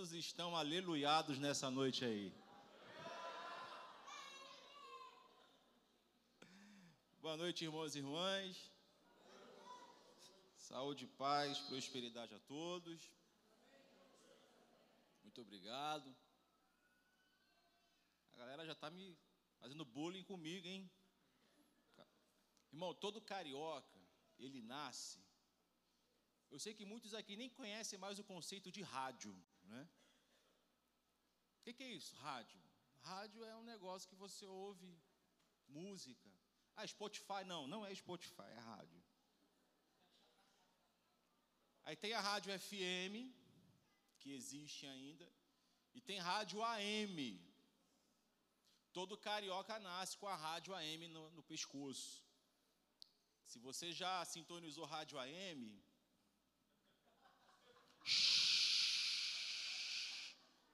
Quantos estão aleluiados nessa noite aí? Boa noite, irmãos e irmãs. Saúde, paz, prosperidade a todos. Muito obrigado. A galera já está me fazendo bullying comigo, hein? Irmão, todo carioca, ele nasce. Eu sei que muitos aqui nem conhecem mais o conceito de rádio, O que, que é isso, rádio? Rádio é um negócio que você ouve música. Ah, Spotify, não, não é Spotify, é rádio. Aí tem a rádio FM, que existe ainda, e tem rádio AM. Todo carioca nasce com a rádio AM no, no pescoço. Se você já sintonizou rádio AM,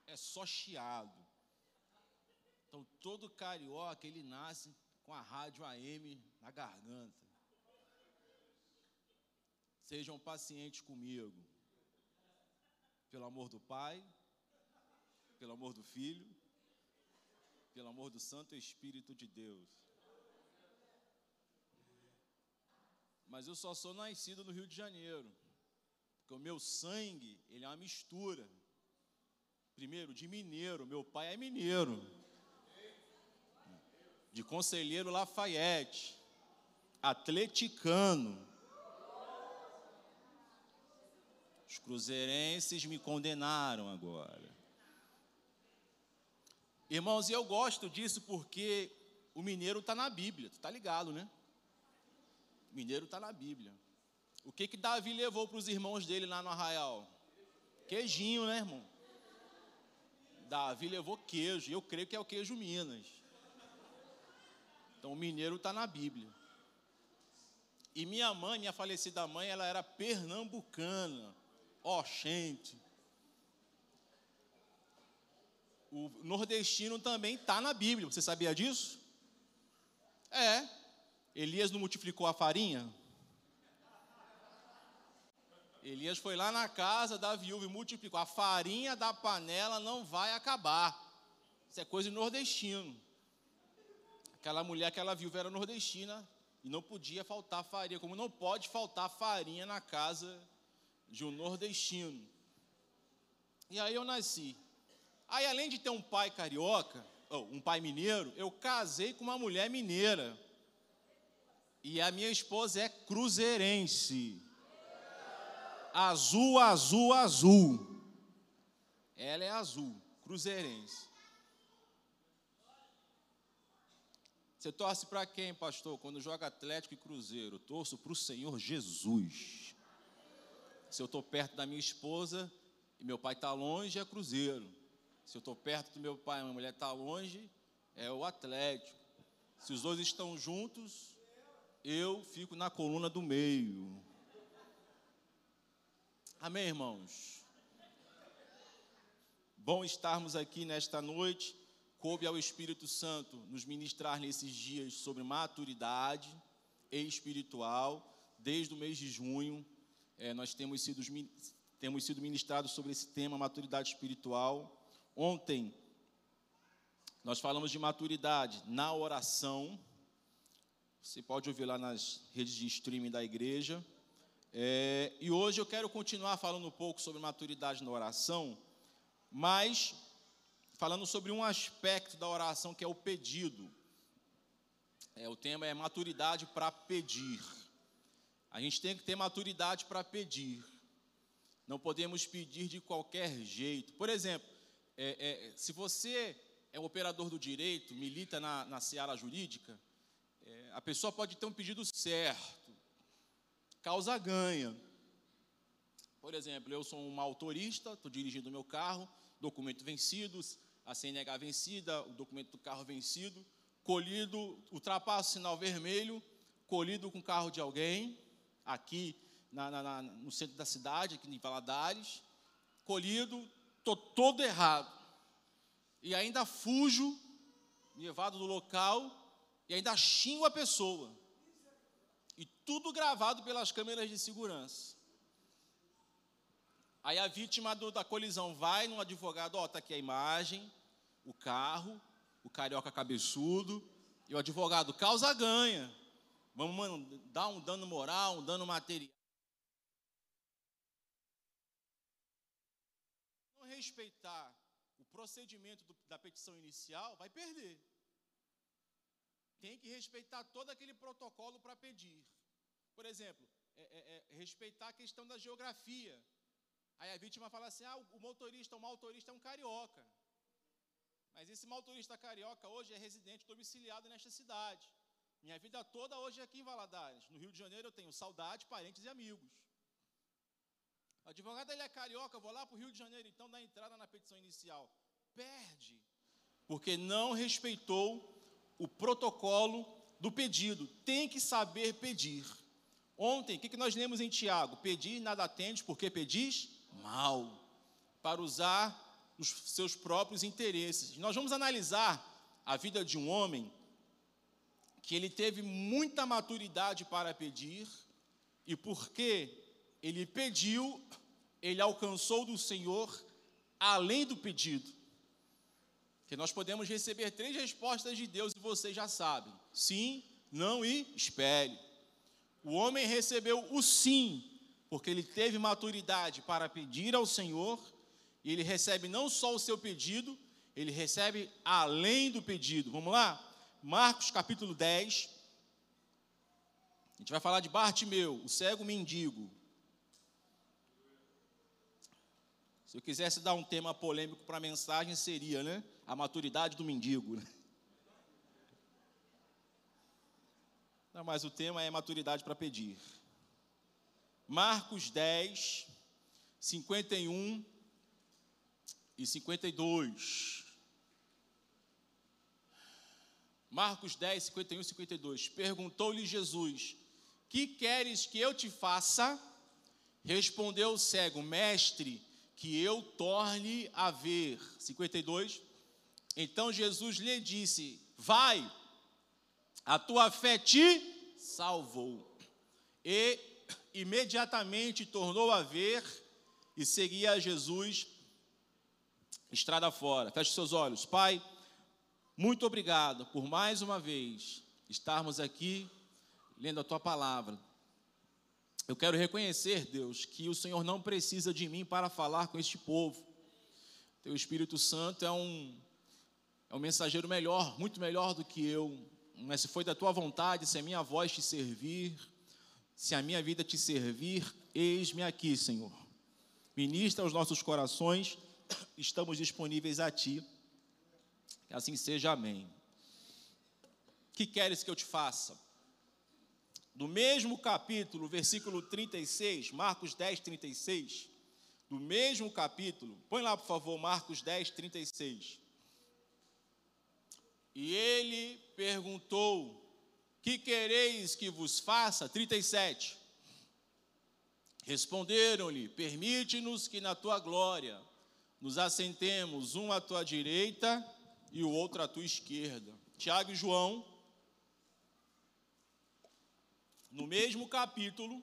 é só chiado. Então todo carioca ele nasce com a rádio AM na garganta. Sejam pacientes comigo. Pelo amor do Pai, pelo amor do Filho, pelo amor do Santo Espírito de Deus. Mas eu só sou nascido no Rio de Janeiro. Porque o meu sangue, ele é uma mistura. Primeiro, de mineiro, meu pai é mineiro. De conselheiro Lafayette, atleticano, Os cruzeirenses me condenaram agora. Irmãos, e eu gosto disso porque o mineiro está na Bíblia, tu está ligado, né? O mineiro está na Bíblia. O que que Davi levou para os irmãos dele lá no arraial? Queijinho, né, irmão? Davi levou queijo, e eu creio que é o queijo Minas. Então o mineiro está na Bíblia. E minha mãe, minha falecida mãe, ela era pernambucana oxente. O nordestino também está na Bíblia, você sabia disso? É. Elias não multiplicou a farinha? Elias foi lá na casa da viúva e multiplicou. A farinha da panela não vai acabar. Isso é coisa de nordestino. Aquela mulher, aquela viúva era nordestina e não podia faltar farinha, como não pode faltar farinha na casa de um nordestino. E aí eu nasci. Aí, além de ter um pai carioca, um pai mineiro, eu casei com uma mulher mineira. E a minha esposa é cruzeirense. Azul, azul, azul. Ela é azul, cruzeirense. Você torce para quem, pastor? Quando joga Atlético e Cruzeiro? Torço para o Senhor Jesus. Se eu estou perto da minha esposa e meu pai está longe, é Cruzeiro. Se eu estou perto do meu pai e minha mulher está longe, é o Atlético. Se os dois estão juntos, eu fico na coluna do meio. Amém, irmãos? Bom estarmos aqui nesta noite. Coube ao Espírito Santo nos ministrar nesses dias sobre maturidade espiritual, desde o mês de junho é, nós temos sido, temos sido ministrados sobre esse tema, maturidade espiritual. Ontem, nós falamos de maturidade na oração. Você pode ouvir lá nas redes de streaming da igreja. É, e hoje eu quero continuar falando um pouco sobre maturidade na oração, mas falando sobre um aspecto da oração que é o pedido. É, o tema é maturidade para pedir. A gente tem que ter maturidade para pedir. Não podemos pedir de qualquer jeito. Por exemplo, é, é, se você é um operador do direito, milita na, na seara jurídica, é, a pessoa pode ter um pedido certo, causa ganha. Por exemplo, eu sou um motorista, estou dirigindo meu carro, documento vencido, a CNH vencida, o documento do carro vencido, colhido, ultrapasso o sinal vermelho, colhido com o carro de alguém, aqui na, na, no centro da cidade, aqui em Valadares, colhido, estou todo errado. E ainda fujo, levado do local, e ainda xingo a pessoa. E tudo gravado pelas câmeras de segurança. Aí a vítima do, da colisão vai no advogado, ó, oh, tá aqui a imagem, o carro, o carioca cabeçudo, e o advogado causa ganha. Vamos dar um dano moral, um dano material. Não respeitar o procedimento do, da petição inicial, vai perder. Tem que respeitar todo aquele protocolo para pedir. Por exemplo, é, é, é, respeitar a questão da geografia. Aí a vítima fala assim: ah, o motorista, o motorista é um carioca. Mas esse motorista carioca hoje é residente domiciliado nesta cidade. Minha vida toda hoje é aqui em Valadares. No Rio de Janeiro eu tenho saudade, parentes e amigos. O advogado ele é carioca, eu vou lá para o Rio de Janeiro, então dá entrada na petição inicial. Perde, porque não respeitou o protocolo do pedido. Tem que saber pedir. Ontem, o que nós lemos em Tiago? Pedir nada tende, porque pedis mal, para usar os seus próprios interesses. Nós vamos analisar a vida de um homem que ele teve muita maturidade para pedir, e porque ele pediu, ele alcançou do Senhor além do pedido. Que nós podemos receber três respostas de Deus e vocês já sabem: sim, não e espere. O homem recebeu o sim, porque ele teve maturidade para pedir ao Senhor, e ele recebe não só o seu pedido, ele recebe além do pedido. Vamos lá? Marcos capítulo 10. A gente vai falar de Bartimeu, o cego mendigo. Se eu quisesse dar um tema polêmico para a mensagem, seria, né? A maturidade do mendigo. Né? Não, mas o tema é maturidade para pedir. Marcos 10, 51 e 52. Marcos 10, 51 e 52. Perguntou-lhe Jesus: Que queres que eu te faça? Respondeu o cego: Mestre, que eu torne a ver. 52. Então Jesus lhe disse: Vai, a tua fé te salvou. E imediatamente tornou a ver e seguia Jesus estrada fora. Feche seus olhos. Pai, muito obrigado por mais uma vez estarmos aqui lendo a tua palavra. Eu quero reconhecer, Deus, que o Senhor não precisa de mim para falar com este povo. Teu Espírito Santo é um, é um mensageiro melhor, muito melhor do que eu. Mas se foi da tua vontade, se a minha voz te servir, se a minha vida te servir, eis-me aqui, Senhor. Ministra aos nossos corações, estamos disponíveis a ti. Que assim seja, amém. Que queres que eu te faça? do mesmo capítulo, versículo 36, Marcos 10, 36, do mesmo capítulo, põe lá por favor, Marcos 10, 36. E ele perguntou: Que quereis que vos faça? 37. Responderam-lhe: Permite-nos que na tua glória nos assentemos, um à tua direita e o outro à tua esquerda. Tiago e João no mesmo capítulo,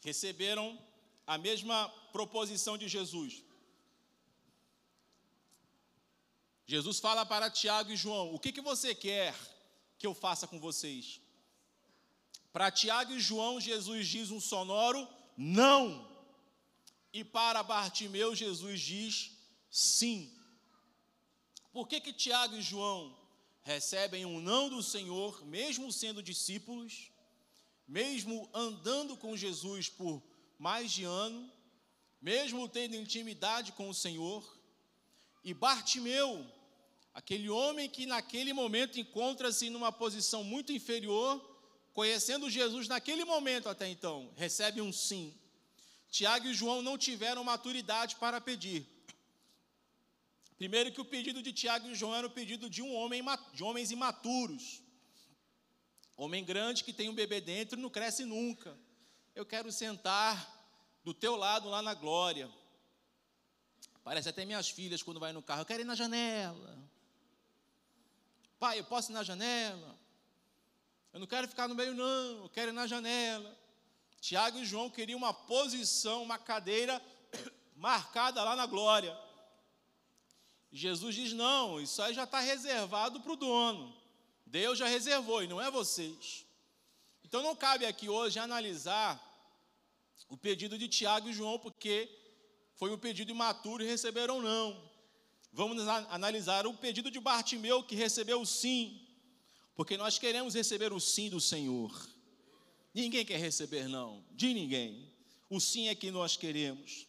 receberam a mesma proposição de Jesus. Jesus fala para Tiago e João: O que, que você quer que eu faça com vocês? Para Tiago e João, Jesus diz um sonoro não. E para Bartimeu, Jesus diz sim. Por que, que Tiago e João recebem um não do Senhor, mesmo sendo discípulos, mesmo andando com Jesus por mais de ano, mesmo tendo intimidade com o Senhor, e Bartimeu, aquele homem que naquele momento encontra-se numa posição muito inferior, conhecendo Jesus naquele momento até então, recebe um sim. Tiago e João não tiveram maturidade para pedir. Primeiro que o pedido de Tiago e João era o pedido de um homem de homens imaturos. Homem grande que tem um bebê dentro e não cresce nunca. Eu quero sentar do teu lado lá na glória. Parece até minhas filhas quando vai no carro, eu quero ir na janela. Pai, eu posso ir na janela? Eu não quero ficar no meio, não, eu quero ir na janela. Tiago e João queriam uma posição, uma cadeira marcada lá na glória. Jesus diz: não, isso aí já está reservado para o dono. Deus já reservou e não é vocês. Então não cabe aqui hoje analisar o pedido de Tiago e João, porque foi um pedido imaturo e receberam não. Vamos analisar o pedido de Bartimeu, que recebeu o sim, porque nós queremos receber o sim do Senhor. Ninguém quer receber não, de ninguém. O sim é que nós queremos.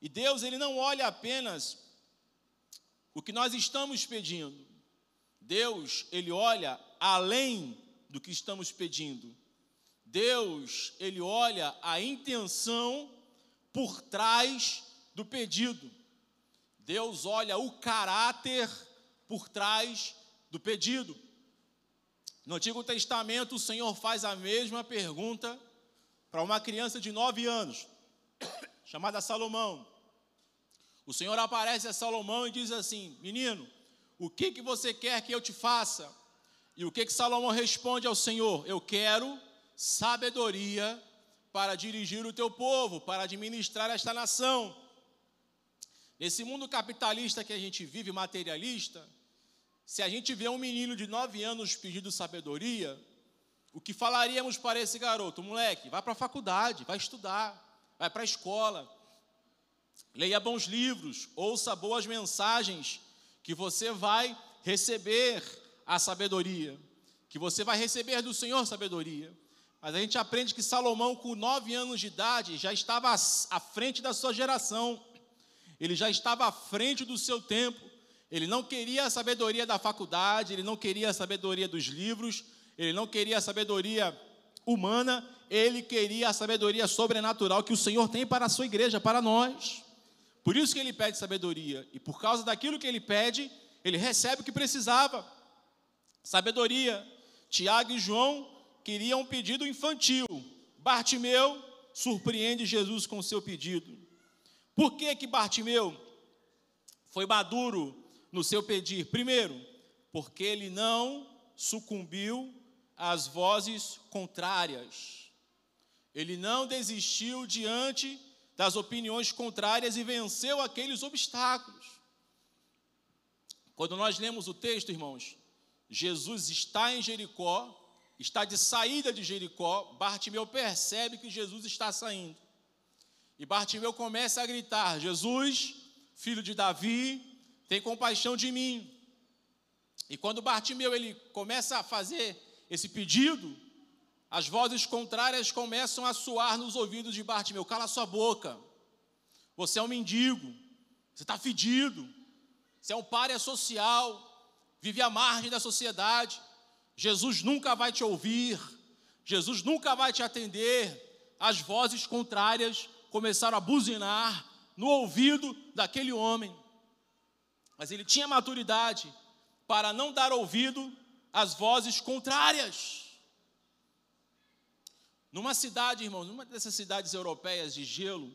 E Deus, ele não olha apenas o que nós estamos pedindo. Deus, ele olha além do que estamos pedindo. Deus, ele olha a intenção por trás do pedido. Deus olha o caráter por trás do pedido. No Antigo Testamento, o Senhor faz a mesma pergunta para uma criança de nove anos, chamada Salomão. O Senhor aparece a Salomão e diz assim: Menino, o que, que você quer que eu te faça? E o que, que Salomão responde ao Senhor? Eu quero sabedoria para dirigir o teu povo, para administrar esta nação. Nesse mundo capitalista que a gente vive, materialista, se a gente vê um menino de nove anos pedindo sabedoria, o que falaríamos para esse garoto? Moleque, vai para a faculdade, vai estudar, vai para a escola, leia bons livros, ouça boas mensagens, que você vai receber a sabedoria, que você vai receber do Senhor sabedoria. Mas a gente aprende que Salomão, com nove anos de idade, já estava à frente da sua geração ele já estava à frente do seu tempo. Ele não queria a sabedoria da faculdade, ele não queria a sabedoria dos livros, ele não queria a sabedoria humana, ele queria a sabedoria sobrenatural que o Senhor tem para a sua igreja, para nós. Por isso que ele pede sabedoria, e por causa daquilo que ele pede, ele recebe o que precisava. Sabedoria. Tiago e João queriam um pedido infantil. Bartimeu surpreende Jesus com seu pedido. Por que que Bartimeu foi maduro no seu pedir? Primeiro, porque ele não sucumbiu às vozes contrárias. Ele não desistiu diante das opiniões contrárias e venceu aqueles obstáculos. Quando nós lemos o texto, irmãos, Jesus está em Jericó, está de saída de Jericó, Bartimeu percebe que Jesus está saindo. E Bartimeu começa a gritar: Jesus, filho de Davi, tem compaixão de mim. E quando Bartimeu ele começa a fazer esse pedido, as vozes contrárias começam a soar nos ouvidos de Bartimeu: cala sua boca, você é um mendigo, você está fedido, você é um párea social, vive à margem da sociedade. Jesus nunca vai te ouvir, Jesus nunca vai te atender. As vozes contrárias começaram a buzinar no ouvido daquele homem. Mas ele tinha maturidade para não dar ouvido às vozes contrárias. Numa cidade, irmãos, numa dessas cidades europeias de gelo,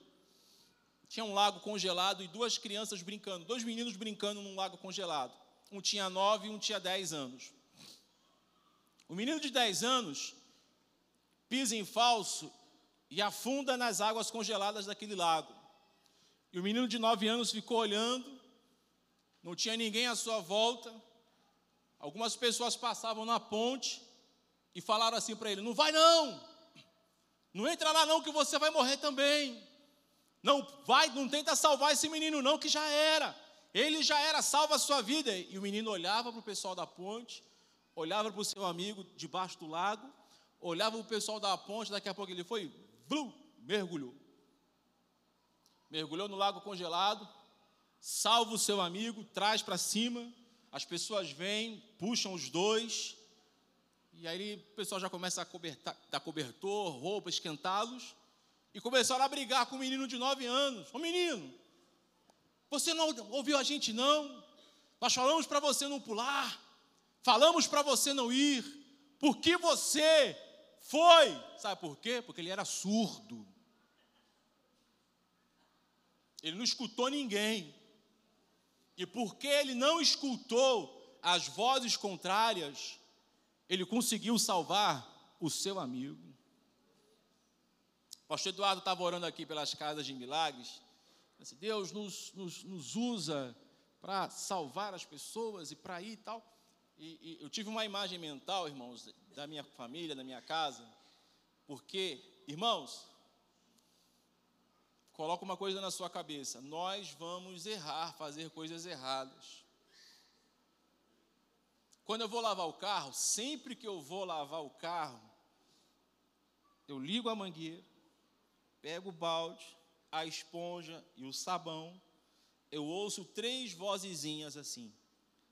tinha um lago congelado e duas crianças brincando, dois meninos brincando num lago congelado. Um tinha nove e um tinha dez anos. O menino de dez anos pisa em falso e afunda nas águas congeladas daquele lago. E o menino de nove anos ficou olhando, não tinha ninguém à sua volta. Algumas pessoas passavam na ponte e falaram assim para ele: Não vai não, não entra lá não, que você vai morrer também. Não vai, não tenta salvar esse menino não, que já era. Ele já era, salva a sua vida. E o menino olhava para o pessoal da ponte, olhava para o seu amigo debaixo do lago, olhava para o pessoal da ponte, daqui a pouco ele foi, Blum, mergulhou. Mergulhou no lago congelado, salva o seu amigo, traz para cima, as pessoas vêm, puxam os dois, e aí o pessoal já começa a cobertar, dar cobertor, roupa, esquentá-los, e começaram a brigar com um menino de nove anos. Ô menino, você não ouviu a gente não? Nós falamos para você não pular, falamos para você não ir, por que você foi. Sabe por quê? Porque ele era surdo. Ele não escutou ninguém. E porque ele não escutou as vozes contrárias, ele conseguiu salvar o seu amigo. O pastor Eduardo estava orando aqui pelas casas de milagres. Deus nos, nos, nos usa para salvar as pessoas e para ir e tal. E, e eu tive uma imagem mental, irmãos, da minha família, da minha casa, porque, irmãos, coloca uma coisa na sua cabeça: nós vamos errar, fazer coisas erradas. Quando eu vou lavar o carro, sempre que eu vou lavar o carro, eu ligo a mangueira, pego o balde, a esponja e o sabão, eu ouço três vozezinhas assim: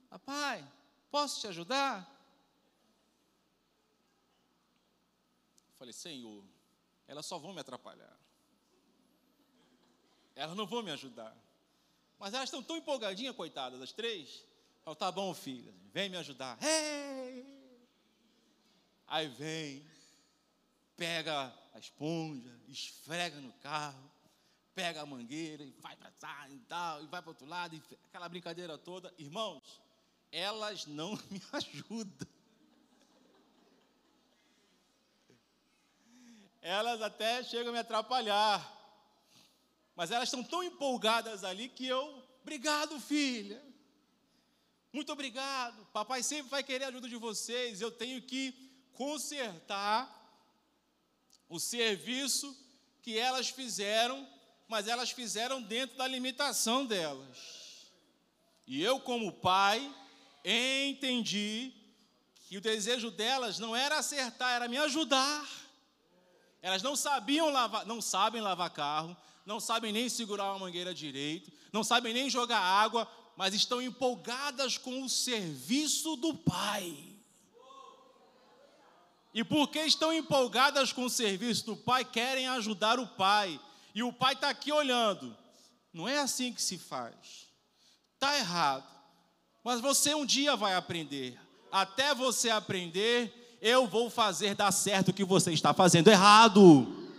Papai, posso te ajudar? Falei, Senhor, elas só vão me atrapalhar. Elas não vão me ajudar. Mas elas estão tão empolgadinhas, coitadas, as três. Falo, tá bom, filha, vem me ajudar. Hey! Aí vem, pega a esponja, esfrega no carro, pega a mangueira e vai para cá e tal, e vai para outro lado, e aquela brincadeira toda. Irmãos, elas não me ajudam. Elas até chegam a me atrapalhar. Mas elas estão tão empolgadas ali que eu, obrigado, filha. Muito obrigado. Papai sempre vai querer a ajuda de vocês. Eu tenho que consertar o serviço que elas fizeram, mas elas fizeram dentro da limitação delas. E eu, como pai, entendi que o desejo delas não era acertar, era me ajudar. Elas não sabiam lavar, não sabem lavar carro, não sabem nem segurar uma mangueira direito, não sabem nem jogar água, mas estão empolgadas com o serviço do Pai. E porque estão empolgadas com o serviço do Pai, querem ajudar o Pai. E o Pai está aqui olhando. Não é assim que se faz. Está errado. Mas você um dia vai aprender. Até você aprender, eu vou fazer dar certo o que você está fazendo errado.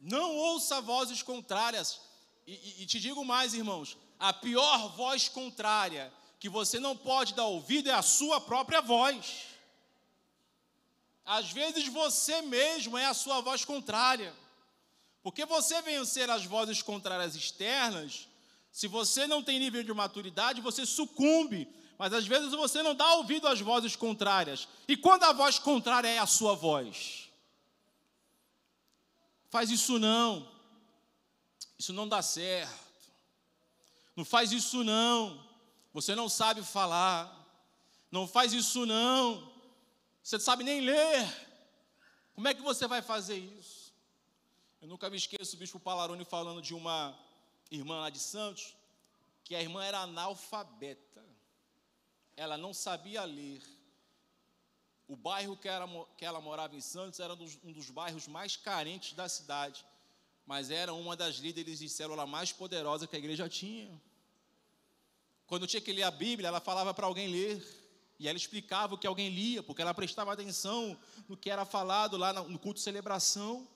Não ouça vozes contrárias. E, e, e te digo mais, irmãos: a pior voz contrária que você não pode dar ouvido é a sua própria voz. Às vezes você mesmo é a sua voz contrária. Porque você vencer as vozes contrárias externas, se você não tem nível de maturidade, você sucumbe. Mas às vezes você não dá ouvido às vozes contrárias. E quando a voz contrária é a sua voz? Faz isso não. Isso não dá certo. Não faz isso não. Você não sabe falar. Não faz isso não. Você não sabe nem ler. Como é que você vai fazer isso? Eu nunca me esqueço o bispo Palarone falando de uma irmã lá de Santos, que a irmã era analfabeta. Ela não sabia ler. O bairro que, era, que ela morava em Santos era um dos, bairros mais carentes da cidade mas era uma das líderes de célula mais poderosa que a igreja tinha. Quando tinha que ler a Bíblia, ela falava para alguém ler, e ela explicava o que alguém lia, porque ela prestava atenção no que era falado lá no culto de celebração.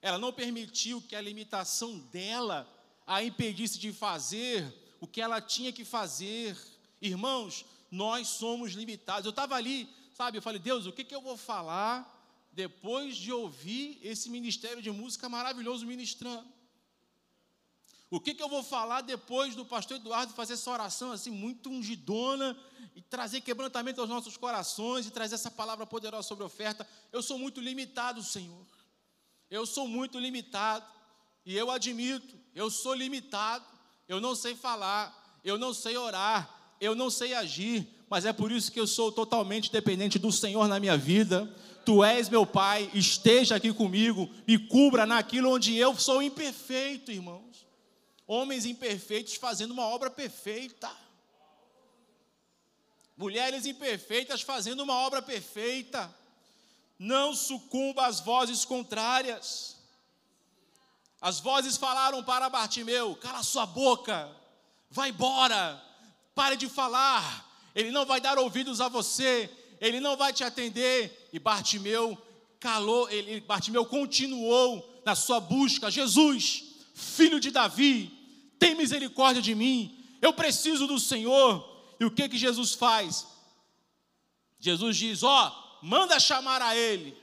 Ela não permitiu que a limitação dela a impedisse de fazer o que ela tinha que fazer. Irmãos, nós somos limitados. Eu estava ali, sabe, eu falei, Deus, o que, que eu vou falar depois de ouvir esse ministério de música maravilhoso ministrando. O que, que eu vou falar depois do pastor Eduardo fazer essa oração assim, muito ungidona, e trazer quebrantamento aos nossos corações, e trazer essa palavra poderosa sobre oferta? Eu sou muito limitado, Senhor. Eu sou muito limitado, e eu admito, eu sou limitado, eu não sei falar, eu não sei orar, eu não sei agir, mas é por isso que eu sou totalmente dependente do Senhor na minha vida. Tu és meu Pai, esteja aqui comigo, me cubra naquilo onde eu sou imperfeito, irmãos. Homens imperfeitos fazendo uma obra perfeita. Mulheres imperfeitas fazendo uma obra perfeita. Não sucumba às vozes contrárias. As vozes falaram para Bartimeu: cala sua boca, vai embora, pare de falar, ele não vai dar ouvidos a você, ele não vai te atender. E Bartimeu calou, ele, Bartimeu continuou na sua busca. Jesus, filho de Davi, tem misericórdia de mim. Eu preciso do Senhor. E o que que Jesus faz? Jesus diz: Ó, oh, manda chamar a ele.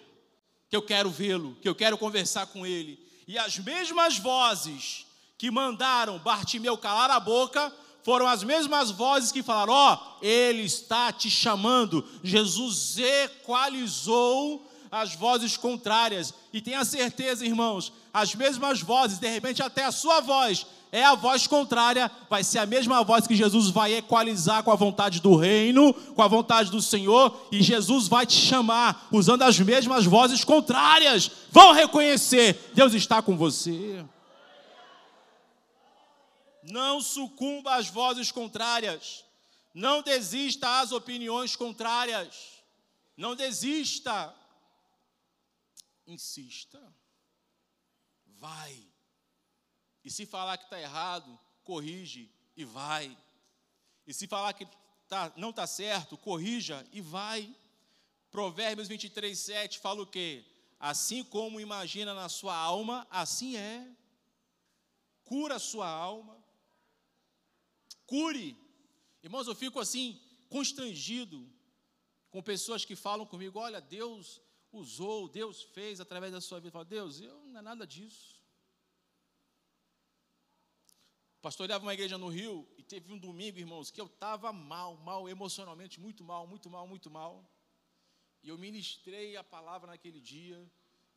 que eu quero vê-lo, que eu quero conversar com ele. E as mesmas vozes que mandaram Bartimeu calar a boca foram as mesmas vozes que falaram: Ó, oh, ele está te chamando. Jesus equalizou as vozes contrárias. E tenha certeza, irmãos, as mesmas vozes, de repente até a sua voz, é a voz contrária, vai ser a mesma voz que Jesus vai equalizar com a vontade do reino, com a vontade do Senhor, e Jesus vai te chamar usando as mesmas vozes contrárias. Vão reconhecer: Deus está com você. Não sucumba às vozes contrárias. Não desista às opiniões contrárias. Não desista. Insista. Vai. E se falar que está errado, corrige e vai. E se falar que tá, não está certo, corrija e vai. Provérbios 23, 7 fala o quê? Assim como imagina na sua alma, assim é. Cura a sua alma. Cure. Irmãos, eu fico assim, constrangido com pessoas que falam comigo: olha, Deus usou, Deus fez através da sua vida. Eu falo, Deus, eu não é nada disso. Pastoreava uma igreja no Rio e teve um domingo, irmãos, que eu estava mal, mal, emocionalmente, muito mal, muito mal, muito mal. E eu ministrei a palavra naquele dia,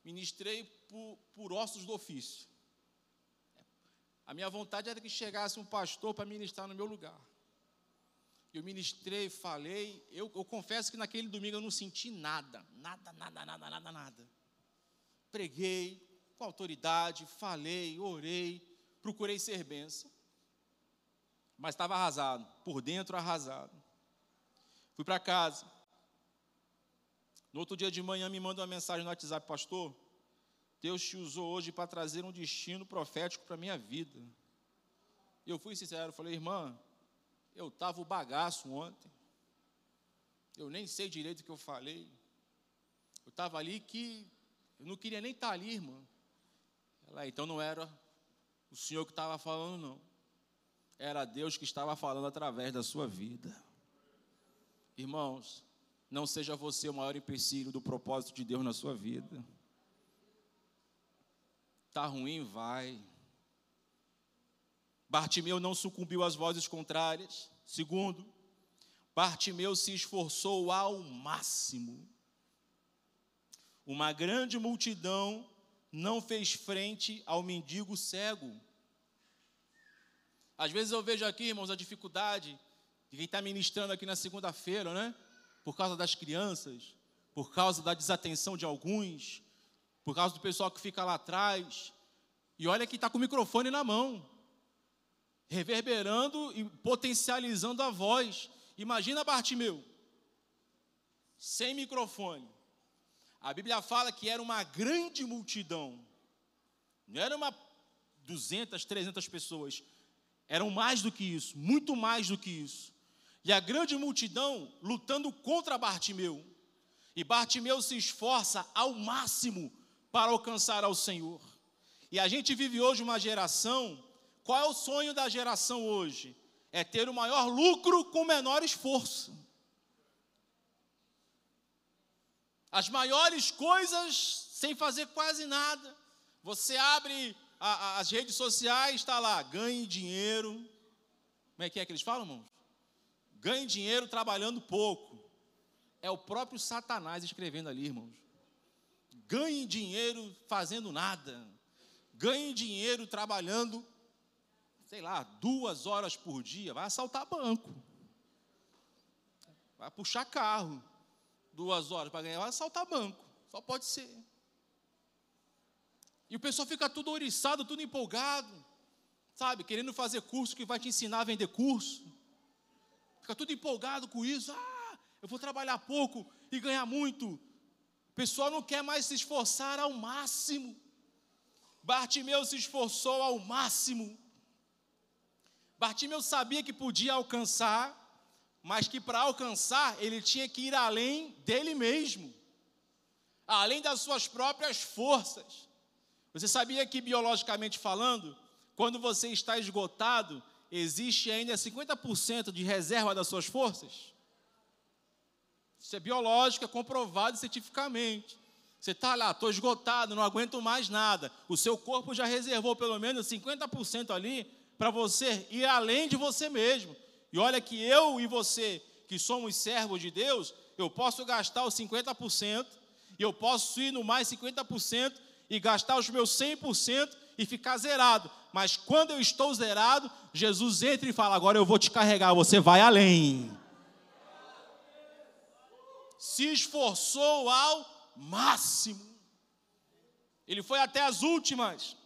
ministrei por, por ossos do ofício. A minha vontade era que chegasse um pastor para ministrar no meu lugar. Eu ministrei, falei. Eu, eu, confesso que naquele domingo eu não senti nada. Nada, nada, nada, nada, nada. Preguei com autoridade, falei, orei, procurei ser bênção. Mas estava arrasado, por dentro arrasado. Fui para casa. No outro dia de manhã me manda uma mensagem no WhatsApp, pastor. Deus te usou hoje para trazer um destino profético para a minha vida. Eu fui sincero, falei, irmã, eu estava o bagaço ontem. Eu nem sei direito o que eu falei. Eu estava ali que eu não queria nem estar tá ali, irmã. Ela, então não era o senhor que estava falando, não. Era Deus que estava falando através da sua vida. Irmãos, não seja você o maior empecilho do propósito de Deus na sua vida. Tá ruim, vai. Bartimeu não sucumbiu às vozes contrárias. Segundo, Bartimeu se esforçou ao máximo. Uma grande multidão não fez frente ao mendigo cego. Às vezes eu vejo aqui, irmãos, a dificuldade de quem está ministrando aqui na segunda-feira, né? Por causa das crianças, por causa da desatenção de alguns, por causa do pessoal que fica lá atrás. E olha que está com o microfone na mão, reverberando e potencializando a voz. Imagina Bartimeu, sem microfone. A Bíblia fala que era uma grande multidão, não era uma 200, 300 pessoas, eram mais do que isso, muito mais do que isso. E a grande multidão lutando contra Bartimeu. E Bartimeu se esforça ao máximo para alcançar ao Senhor. E a gente vive hoje uma geração, qual é o sonho da geração hoje? É ter o maior lucro com o menor esforço. As maiores coisas sem fazer quase nada. Você abre a, a, as redes sociais, está lá, ganhe dinheiro. Como é que é que eles falam, irmãos? Ganhe dinheiro trabalhando pouco. É o próprio Satanás escrevendo ali, irmãos ganhe dinheiro fazendo nada, ganhe dinheiro trabalhando, sei lá, duas horas por dia, vai assaltar banco, vai puxar carro, duas horas para ganhar, vai assaltar banco, só pode ser. E o pessoal fica tudo oriçado, tudo empolgado, sabe, querendo fazer curso que vai te ensinar a vender curso, fica tudo empolgado com isso, ah, eu vou trabalhar pouco e ganhar muito, pessoal não quer mais se esforçar ao máximo. Bartimeu se esforçou ao máximo. Bartimeu sabia que podia alcançar, mas que para alcançar ele tinha que ir além dele mesmo, além das suas próprias forças. Você sabia que, biologicamente falando, quando você está esgotado, existe ainda 50% de reserva das suas forças? Isso é biológico, é comprovado cientificamente. Você está lá, estou esgotado, não aguento mais nada. O seu corpo já reservou pelo menos 50% ali para você ir além de você mesmo. E olha que eu e você, que somos servos de Deus, eu posso gastar os 50%, e eu posso ir no mais 50% e gastar os meus 100% e ficar zerado. Mas quando eu estou zerado, Jesus entra e fala: Agora eu vou te carregar, você vai além. Se esforçou ao máximo. Ele foi até as últimas.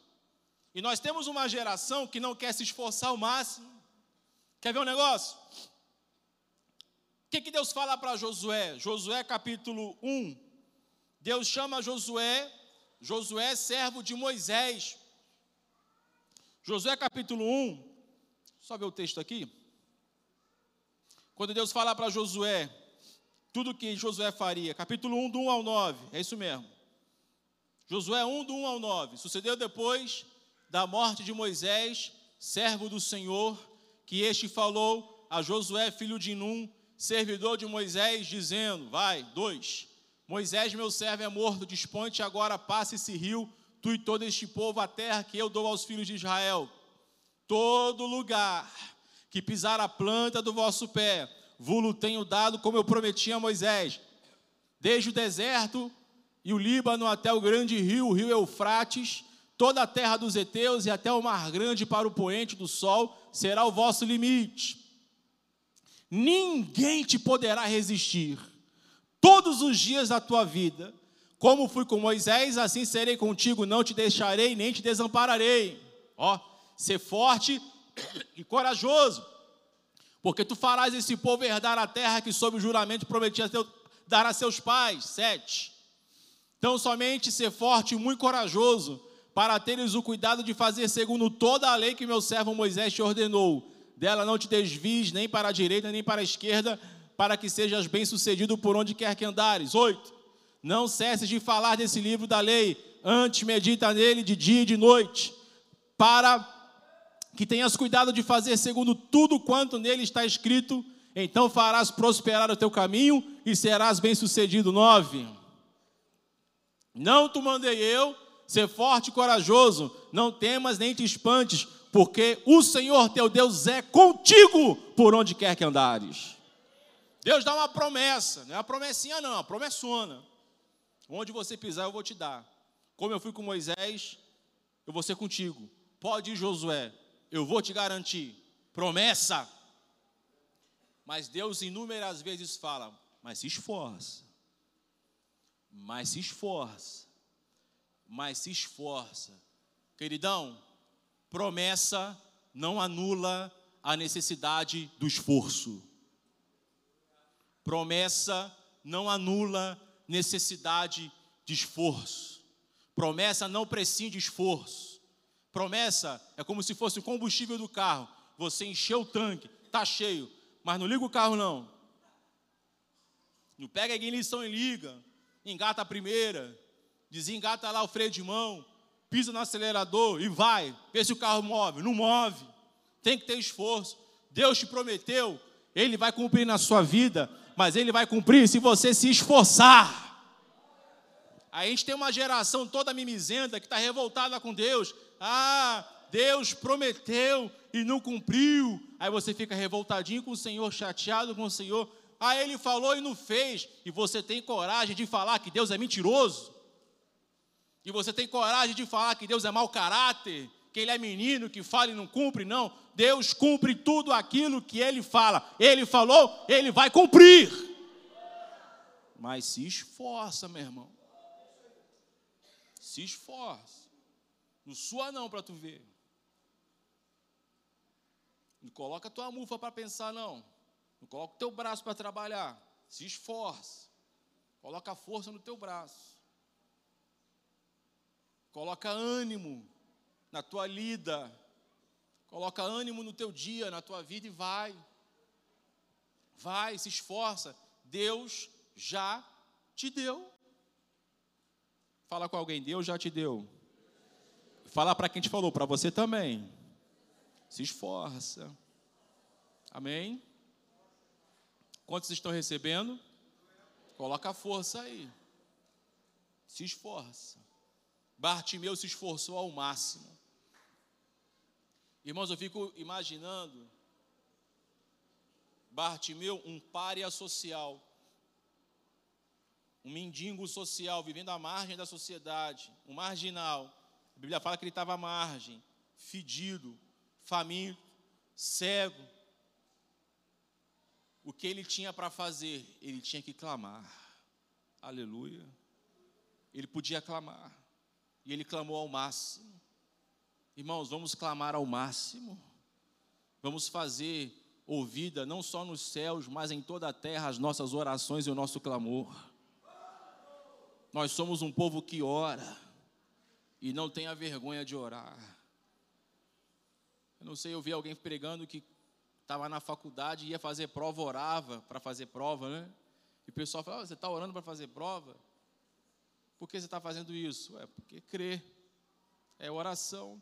E nós temos uma geração que não quer se esforçar ao máximo. Quer ver um negócio? O que, que Deus fala para Josué? Josué capítulo 1. Deus chama Josué, Josué servo de Moisés. Josué capítulo 1. Só ver o texto aqui. Quando Deus fala para Josué, tudo que Josué faria, capítulo 1, do 1 ao 9, é isso mesmo. Josué 1, do 1 ao 9. Sucedeu depois da morte de Moisés, servo do Senhor, que este falou a Josué, filho de Num, servidor de Moisés, dizendo: Vai, dois. Moisés, meu servo, é morto, desponte agora, passe esse rio, tu e todo este povo, a terra que eu dou aos filhos de Israel. Todo lugar que pisar a planta do vosso pé, vulo tenho dado, como eu prometi a Moisés, desde o deserto e o Líbano até o grande rio, o rio Eufrates, toda a terra dos heteus e até o mar grande para o poente do sol será o vosso limite. Ninguém te poderá resistir todos os dias da tua vida. Como fui com Moisés, assim serei contigo, não te deixarei nem te desampararei. Ó, ser forte e corajoso, porque tu farás esse povo herdar a terra que sob o juramento prometia dar a seus pais. Sete. Então somente ser forte e muito corajoso, para teres o cuidado de fazer segundo toda a lei que meu servo Moisés te ordenou. Dela não te desvies nem para a direita nem para a esquerda, para que sejas bem-sucedido por onde quer que andares. Oito. Não cesses de falar desse livro da lei, antes medita nele de dia e de noite, para que tenhas cuidado de fazer segundo tudo quanto nele está escrito, então farás prosperar o teu caminho e serás bem-sucedido. Nove. Não te mandei eu, Ser forte e corajoso, não temas nem te espantes, porque o Senhor teu Deus é contigo por onde quer que andares. Deus dá uma promessa, não é uma promessinha, não, é uma promessona. Onde você pisar, eu vou te dar. Como eu fui com Moisés, eu vou ser contigo. Pode ir, Josué, eu vou te garantir. Promessa. Mas Deus inúmeras vezes fala, mas se esforça. Mas se esforça mas se esforça. Queridão, promessa não anula a necessidade do esforço. Promessa não anula necessidade de esforço. Promessa não prescinde de esforço. Promessa é como se fosse o combustível do carro. Você encheu o tanque, tá cheio, mas não liga o carro não. Não pega a ignição e liga, engata a primeira, desengata lá o freio de mão, pisa no acelerador e vai. Vê se o carro move. Não move. Tem que ter esforço. Deus te prometeu, Ele vai cumprir na sua vida, mas Ele vai cumprir se você se esforçar. A gente tem uma geração toda mimizenta que está revoltada com Deus. Ah, Deus prometeu e não cumpriu. Aí você fica revoltadinho com o Senhor, chateado com o Senhor. Ah, ele falou e não fez. E você tem coragem de falar que Deus é mentiroso e você tem coragem de falar que Deus é mau caráter, que Ele é menino, que fala e não cumpre, não. Deus cumpre tudo aquilo que Ele fala. Ele falou, Ele vai cumprir. Mas se esforça, meu irmão. Se esforça. Não sua não para tu ver. Não coloca tua mufa para pensar, não. Não coloca o teu braço para trabalhar. Se esforça. Coloca força no teu braço. Coloca ânimo na tua lida. Coloca ânimo no teu dia, na tua vida e vai. Vai, se esforça. Deus já te deu. Fala com alguém, Deus já te deu. Fala para quem te falou, para você também. Se esforça. Amém? Quantos estão recebendo? Coloca a força aí. se esforça. Bartimeu se esforçou ao máximo. Irmãos, eu fico imaginando Bartimeu, um pária social, um mendigo social, vivendo à margem da sociedade, um marginal. A Bíblia fala que ele estava à margem, fedido, faminto, cego. O que ele tinha para fazer? Ele tinha que clamar. Aleluia. Ele podia clamar. E ele clamou ao máximo. Irmãos, vamos clamar ao máximo. Vamos fazer ouvida não só nos céus, mas em toda a terra as nossas orações e o nosso clamor. Nós somos um povo que ora e não tenha vergonha de orar. Eu não sei, eu vi alguém pregando que estava na faculdade ia fazer prova, orava para fazer prova, né? E o pessoal falava, ah, você está orando para fazer prova? Por que você está fazendo isso? É porque crê, é oração.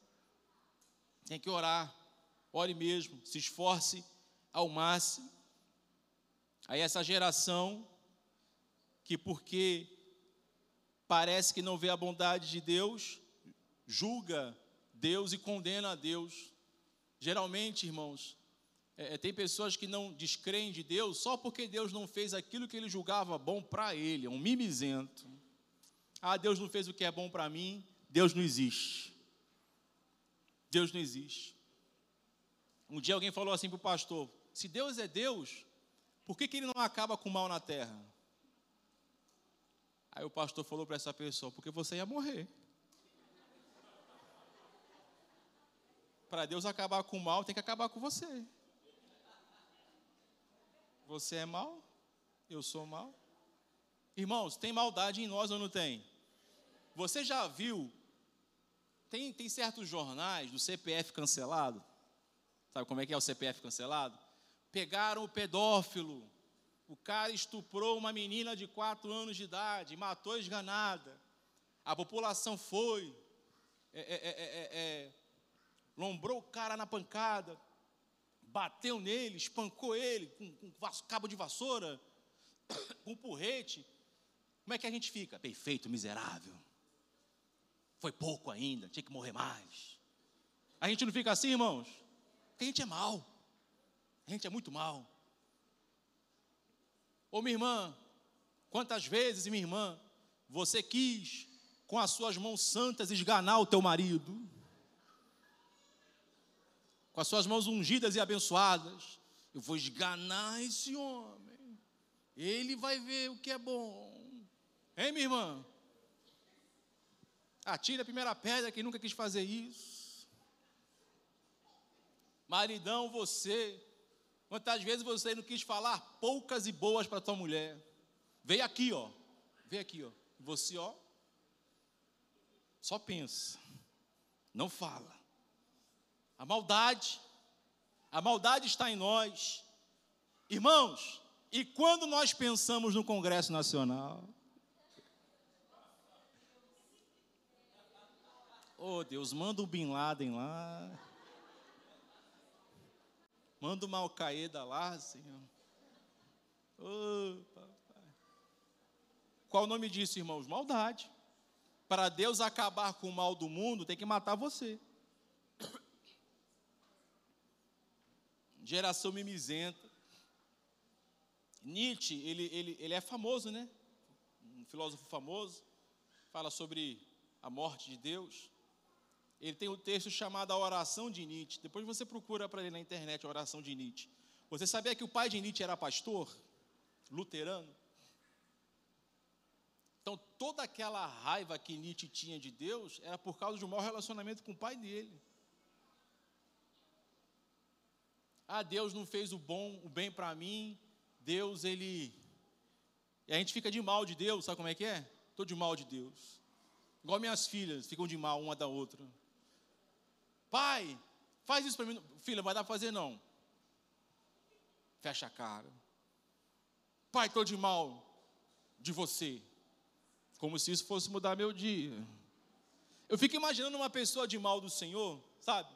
Tem que orar, ore mesmo, se esforce ao máximo. Aí essa geração que porque parece que não vê a bondade de Deus, julga Deus e condena a Deus. Geralmente, irmãos, é, é, tem pessoas que não descreem de Deus só porque Deus não fez aquilo que ele julgava bom para ele, é um mimizento. Ah, Deus não fez o que é bom para mim, Deus não existe. Deus não existe. Um dia alguém falou assim para o pastor: se Deus é Deus, por que, que ele não acaba com o mal na terra? Aí o pastor falou para essa pessoa: porque você ia morrer. Para Deus acabar com o mal, tem que acabar com você. Você é mal, eu sou mal. Irmãos, tem maldade em nós ou não tem? Você já viu? Tem, tem certos jornais do CPF cancelado. Sabe como é que é o CPF cancelado? Pegaram o pedófilo. O cara estuprou uma menina de quatro anos de idade, matou esganada. A população foi, é, é, é, lombrou o cara na pancada, bateu nele, espancou ele com, com cabo de vassoura, com porrete. Como é que a gente fica? Perfeito, miserável. Foi pouco ainda, tinha que morrer mais. A gente não fica assim, irmãos? Porque a gente é mal. A gente é muito mal. Ô minha irmã, quantas vezes, minha irmã, você quis, com as suas mãos santas, esganar o teu marido? Com as suas mãos ungidas e abençoadas, eu vou esganar esse homem. Ele vai ver o que é bom. Hein, minha irmã? Atire a primeira pedra quem nunca quis fazer isso. Maridão, você. Quantas vezes você não quis falar poucas e boas para tua mulher? Veio aqui, ó. Veio aqui, ó. Você, ó. Só pensa. Não fala. A maldade. A maldade está em nós. Irmãos, e quando nós pensamos no Congresso Nacional? Oh Deus, manda o Bin Laden lá. Manda uma Al-Qaeda lá, Senhor. Oh, papai. Qual o nome disso, irmãos? Maldade. Para Deus acabar com o mal do mundo, tem que matar você. Geração mimizenta. Nietzsche, ele, ele, ele é famoso, né? Um filósofo famoso. Fala sobre a morte de Deus. Ele tem um texto chamado A Oração de Nietzsche. Depois você procura para ele na internet a Oração de Nietzsche. Você sabia que o pai de Nietzsche era pastor? Luterano? Então, toda aquela raiva que Nietzsche tinha de Deus era por causa de um mau relacionamento com o pai dele. Ah, Deus não fez o bom, o bem para mim. Deus, ele. E a gente fica de mal de Deus, sabe como é que é? Estou de mal de Deus. Igual minhas filhas ficam de mal uma da outra. Pai, faz isso para mim. Filha, vai dar para fazer não. Fecha a cara. Pai, estou de mal de você. Como se isso fosse mudar meu dia. Eu fico imaginando uma pessoa de mal do Senhor, sabe?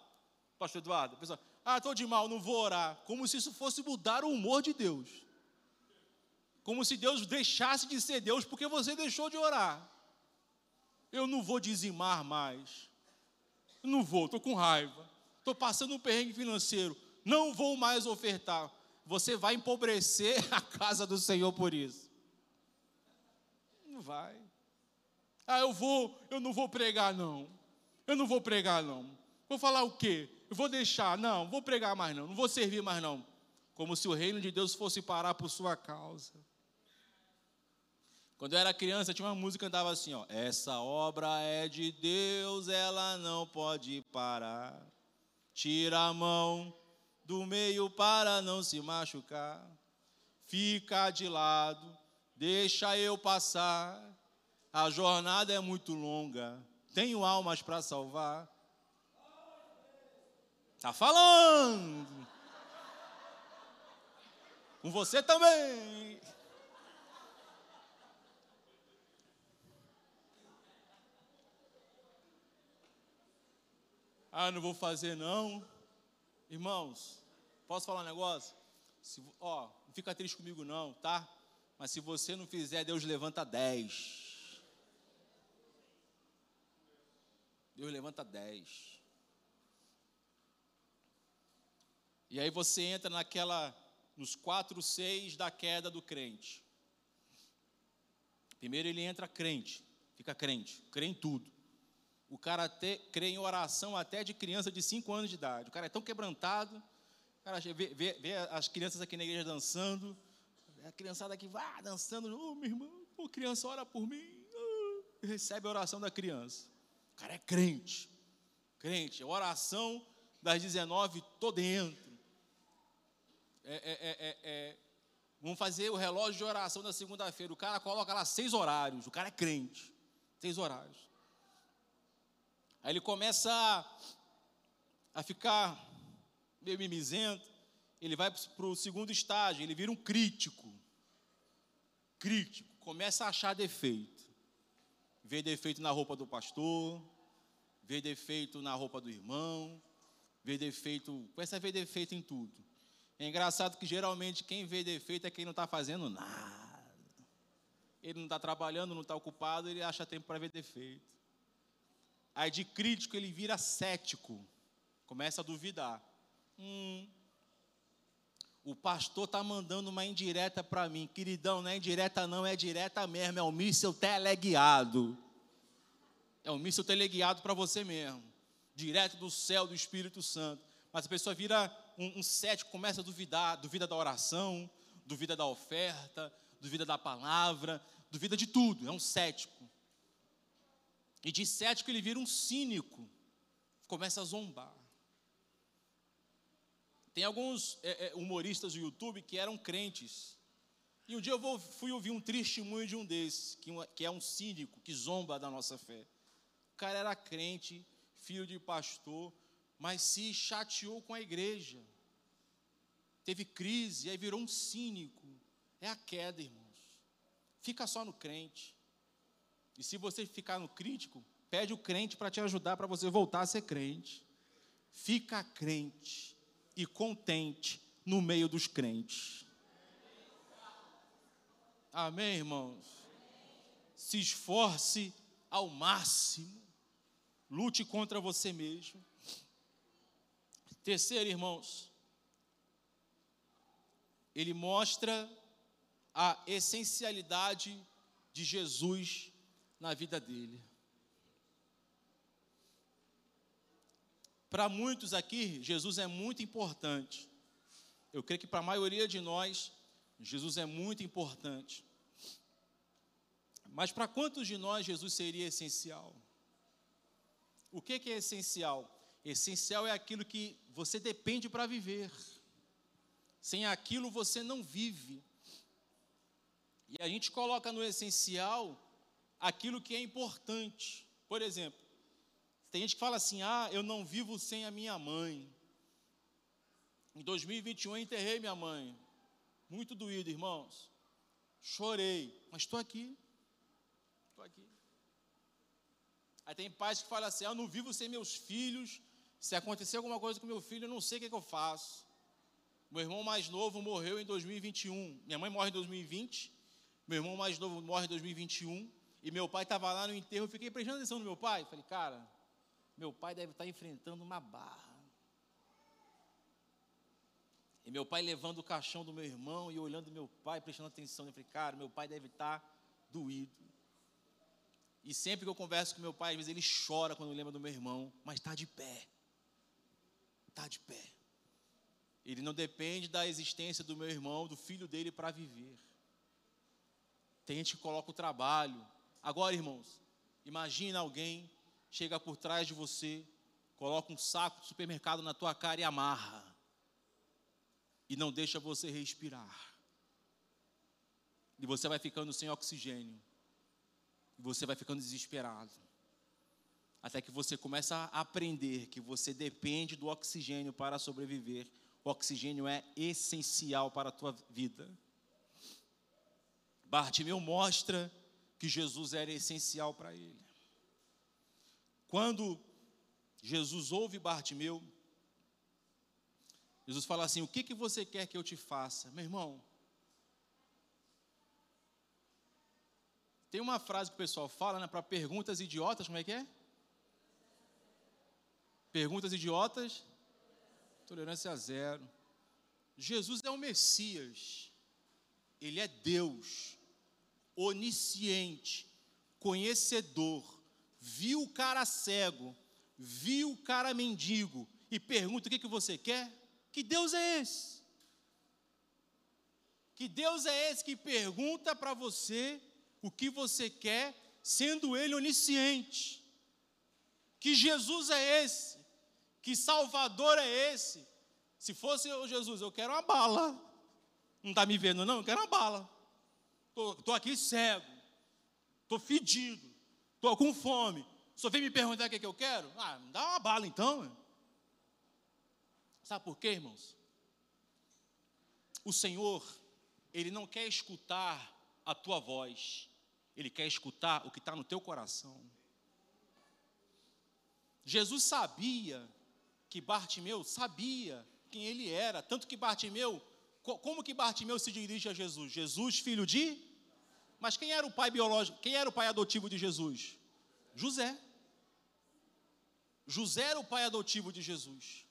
Pastor Eduardo, pessoa, ah, estou de mal, não vou orar. Como se isso fosse mudar o humor de Deus. Como se Deus deixasse de ser Deus porque você deixou de orar. eu não vou dizimar mais. Não vou, estou com raiva. Estou passando um perrengue financeiro. Não vou mais ofertar. Você vai empobrecer a casa do Senhor por isso. Não vai. Ah, eu vou, eu não vou pregar, não. Eu não vou pregar, não. Vou falar o quê? Eu vou deixar, não, vou pregar mais, não. Não vou servir mais, não. Como se o reino de Deus fosse parar por sua causa. Quando eu era criança, tinha uma música que andava assim, ó. Essa obra é de Deus, ela não pode parar. Tira a mão do meio para não se machucar. Fica de lado, deixa eu passar. A jornada é muito longa, tenho almas para salvar. Tá falando. Com você também. Ah, não vou fazer não. Irmãos, posso falar um negócio? Se, ó, não fica triste comigo não, tá? Mas se você não fizer, Deus levanta dez. Deus levanta dez. E aí você entra naquela, nos quatro seis da queda do crente. Primeiro ele entra crente, fica crente, crê em tudo. O cara até, crê em oração até de criança de 5 anos de idade. O cara é tão quebrantado. Cara vê, vê, vê as crianças aqui na igreja dançando. A criançada aqui vai dançando. Ô, oh, meu irmão, oh, criança, ora por mim. Oh, recebe a oração da criança. O cara é crente. Crente. A oração das 19, tô dentro. É, é, é, é, vamos fazer o relógio de oração da segunda-feira. O cara coloca lá seis horários. O cara é crente. Seis horários. Aí ele começa a, a ficar meio mimizento. Ele vai para o segundo estágio, ele vira um crítico. Crítico, começa a achar defeito. Vê defeito na roupa do pastor, vê defeito na roupa do irmão, vê defeito, começa a ver defeito em tudo. É engraçado que geralmente quem vê defeito é quem não está fazendo nada. Ele não está trabalhando, não está ocupado, ele acha tempo para ver defeito. Aí de crítico ele vira cético, começa a duvidar. Hum, o pastor está mandando uma indireta para mim. Queridão, não é indireta não, é direta mesmo, é um míssil teleguiado. É um míssil teleguiado para você mesmo. Direto do céu do Espírito Santo. Mas a pessoa vira um, um cético, começa a duvidar, duvida da oração, duvida da oferta, duvida da palavra, duvida de tudo, é um cético. E de cético ele vira um cínico, começa a zombar. Tem alguns é, é, humoristas do YouTube que eram crentes. E um dia eu vou, fui ouvir um testemunho de um desses, que, que é um cínico, que zomba da nossa fé. O cara era crente, filho de pastor, mas se chateou com a igreja. Teve crise, aí virou um cínico. É a queda, irmãos. Fica só no crente. E se você ficar no crítico, pede o crente para te ajudar para você voltar a ser crente. Fica crente e contente no meio dos crentes. Amém, irmãos? Se esforce ao máximo. Lute contra você mesmo. Terceiro, irmãos, ele mostra a essencialidade de Jesus na vida dele. Para muitos aqui, Jesus é muito importante. Eu creio que para a maioria de nós, Jesus é muito importante. Mas para quantos de nós Jesus seria essencial? O que, que é essencial? Essencial é aquilo que você depende para viver. Sem aquilo você não vive. E a gente coloca no essencial aquilo que é importante. Por exemplo, tem gente que fala assim: ah, eu não vivo sem a minha mãe. Em 2021 eu enterrei minha mãe. Muito doído, irmãos. Chorei, mas estou aqui. Estou aqui. Aí tem pais que falam assim: ah, eu não vivo sem meus filhos. Se acontecer alguma coisa com meu filho, eu não sei o que, é que eu faço. Meu irmão mais novo morreu em 2021. Minha mãe morre em 2020. Meu irmão mais novo morre em 2021. E meu pai estava lá no enterro, eu fiquei prestando atenção no meu pai. Falei, cara, meu pai deve estar enfrentando uma barra. E meu pai levando o caixão do meu irmão e olhando meu pai, prestando atenção. Eu falei, cara, meu pai deve estar doído. E sempre que eu converso com meu pai, às vezes ele chora quando lembra do meu irmão, mas está de pé. Está de pé. Ele não depende da existência do meu irmão, do filho dele para viver. Tem gente que coloca o trabalho. Agora, irmãos, imagina alguém chega por trás de você, coloca um saco de supermercado na tua cara e amarra. E não deixa você respirar. E você vai ficando sem oxigênio. E você vai ficando desesperado. Até que você começa a aprender que você depende do oxigênio para sobreviver o oxigênio é essencial para a tua vida. Bartimeu mostra que Jesus era essencial para ele. Quando Jesus ouve Bartimeu, Jesus fala assim: O que, que você quer que eu te faça? Meu irmão, tem uma frase que o pessoal fala né, para perguntas idiotas: como é que é? Perguntas idiotas, Tolerância zero. Jesus é o Messias. Ele é Deus, onisciente, conhecedor. Viu o cara cego, viu o cara mendigo e pergunta: o que, que você quer? Que Deus é esse? Que Deus é esse que pergunta para você o que você quer, sendo Ele onisciente? Que Jesus é esse que Salvador é esse? Se fosse eu, Jesus, eu quero uma bala. Não está me vendo, não? Eu quero uma bala. Estou aqui cego. Estou fedido. Estou com fome. Só vem me perguntar o que, é que eu quero? Ah, me dá uma bala então. Sabe por quê, irmãos? O Senhor, Ele não quer escutar a tua voz, Ele quer escutar o que está no teu coração. Jesus sabia que Bartimeu sabia quem ele era, tanto que Bartimeu, como que Bartimeu se dirige a Jesus? Jesus, filho de? Mas quem era o pai biológico, quem era o pai adotivo de Jesus? José. José era o pai adotivo de Jesus.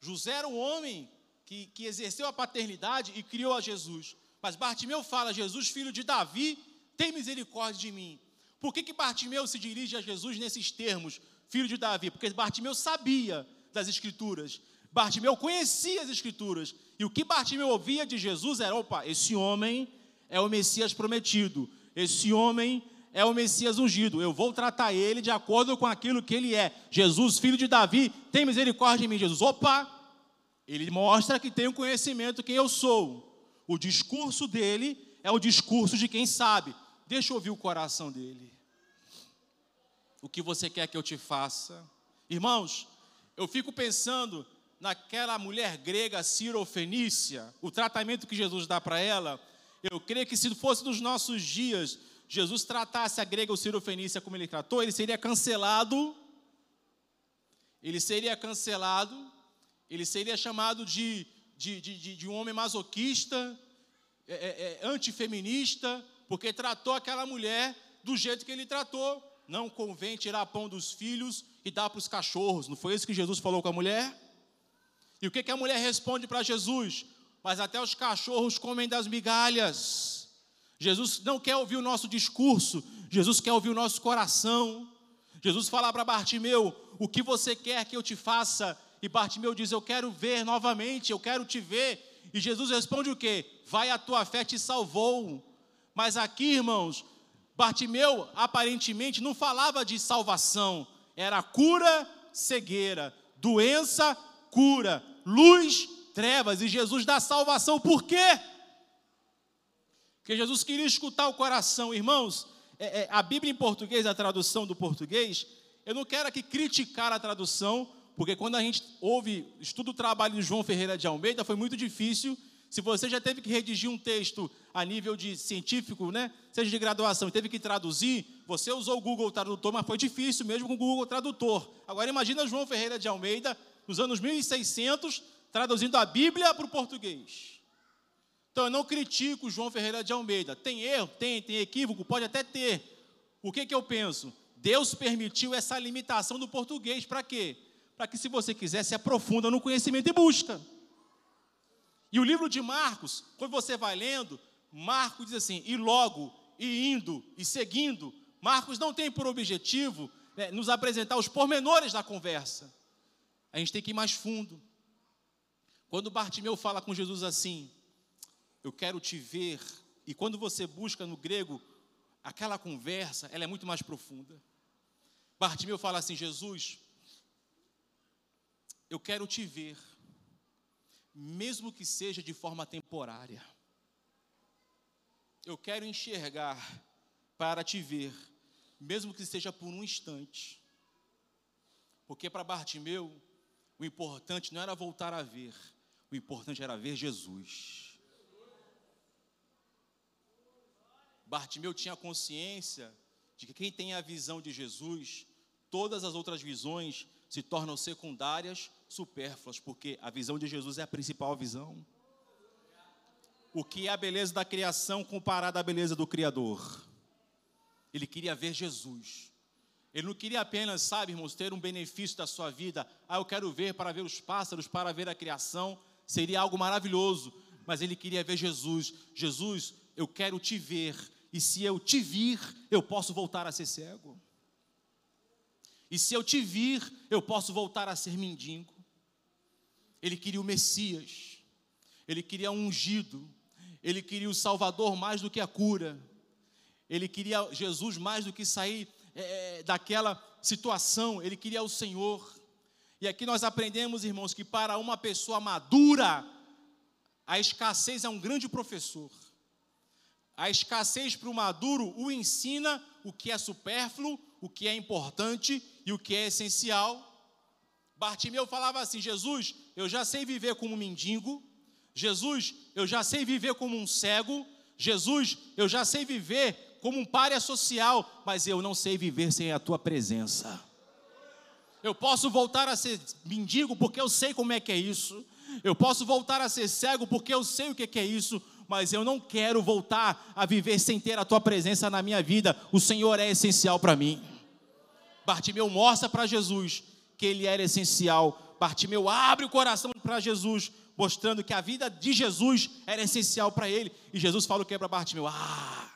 José era o homem que, que exerceu a paternidade e criou a Jesus. Mas Bartimeu fala: Jesus, filho de Davi, tem misericórdia de mim. Por que, que Bartimeu se dirige a Jesus nesses termos, filho de Davi? Porque Bartimeu sabia das Escrituras. Bartimeu conhecia as Escrituras. E o que Bartimeu ouvia de Jesus era: opa, esse homem é o Messias prometido. Esse homem é o Messias ungido. Eu vou tratar ele de acordo com aquilo que ele é. Jesus, filho de Davi, tem misericórdia de mim. Jesus, opa, ele mostra que tem o um conhecimento quem eu sou. O discurso dele é o discurso de quem sabe. Deixa eu ouvir o coração dele. O que você quer que eu te faça? Irmãos, eu fico pensando naquela mulher grega Cirofenícia, o tratamento que Jesus dá para ela. Eu creio que se fosse nos nossos dias, Jesus tratasse a grega ou Cirofenícia como ele tratou, ele seria cancelado. Ele seria cancelado, ele seria chamado de, de, de, de um homem masoquista, é, é, é, antifeminista, porque tratou aquela mulher do jeito que ele tratou. Não convém tirar pão dos filhos e dá para os cachorros. Não foi isso que Jesus falou com a mulher? E o que, que a mulher responde para Jesus? Mas até os cachorros comem das migalhas. Jesus não quer ouvir o nosso discurso, Jesus quer ouvir o nosso coração. Jesus fala para Bartimeu: O que você quer que eu te faça? E Bartimeu diz: Eu quero ver novamente, eu quero te ver. E Jesus responde o quê? Vai, a tua fé te salvou. Mas aqui, irmãos, Bartimeu aparentemente não falava de salvação, era cura, cegueira, doença, cura, luz, trevas, e Jesus dá salvação, por quê? Porque Jesus queria escutar o coração, irmãos. É, é, a Bíblia em português, a tradução do português, eu não quero aqui criticar a tradução, porque quando a gente ouve, estuda o trabalho de João Ferreira de Almeida, foi muito difícil se você já teve que redigir um texto a nível de científico, né, seja de graduação, teve que traduzir, você usou o Google Tradutor, mas foi difícil mesmo com o Google Tradutor. Agora imagina João Ferreira de Almeida, nos anos 1600, traduzindo a Bíblia para o português. Então eu não critico João Ferreira de Almeida. Tem erro? Tem, tem equívoco? Pode até ter. o que, que eu penso? Deus permitiu essa limitação do português, para quê? Para que, se você quiser, se aprofunda no conhecimento e busca. E o livro de Marcos, quando você vai lendo, Marcos diz assim: e logo, e indo, e seguindo. Marcos não tem por objetivo né, nos apresentar os pormenores da conversa. A gente tem que ir mais fundo. Quando Bartimeu fala com Jesus assim, eu quero te ver, e quando você busca no grego, aquela conversa, ela é muito mais profunda. Bartimeu fala assim: Jesus, eu quero te ver mesmo que seja de forma temporária. Eu quero enxergar para te ver, mesmo que seja por um instante. Porque para Bartimeu, o importante não era voltar a ver, o importante era ver Jesus. Bartimeu tinha consciência de que quem tem a visão de Jesus, todas as outras visões se tornam secundárias, supérfluas, porque a visão de Jesus é a principal visão. O que é a beleza da criação comparada à beleza do Criador? Ele queria ver Jesus. Ele não queria apenas, sabe, irmãos, ter um benefício da sua vida. Ah, eu quero ver para ver os pássaros, para ver a criação. Seria algo maravilhoso. Mas ele queria ver Jesus. Jesus, eu quero te ver. E se eu te vir, eu posso voltar a ser cego. E se eu te vir, eu posso voltar a ser mendigo. Ele queria o Messias, ele queria um ungido, ele queria o Salvador mais do que a cura, ele queria Jesus mais do que sair é, daquela situação, ele queria o Senhor. E aqui nós aprendemos, irmãos, que para uma pessoa madura, a escassez é um grande professor. A escassez para o maduro o ensina o que é supérfluo, o que é importante e o que é essencial. Bartimeu falava assim: Jesus, eu já sei viver como um mendigo. Jesus, eu já sei viver como um cego. Jesus, eu já sei viver como um párea social, mas eu não sei viver sem a tua presença. Eu posso voltar a ser mendigo porque eu sei como é que é isso. Eu posso voltar a ser cego porque eu sei o que é isso, mas eu não quero voltar a viver sem ter a tua presença na minha vida. O Senhor é essencial para mim. Bartimeu mostra para Jesus que ele era essencial. Bartimeu abre o coração para Jesus, mostrando que a vida de Jesus era essencial para ele. E Jesus fala o que é para Bartimeu? Ah,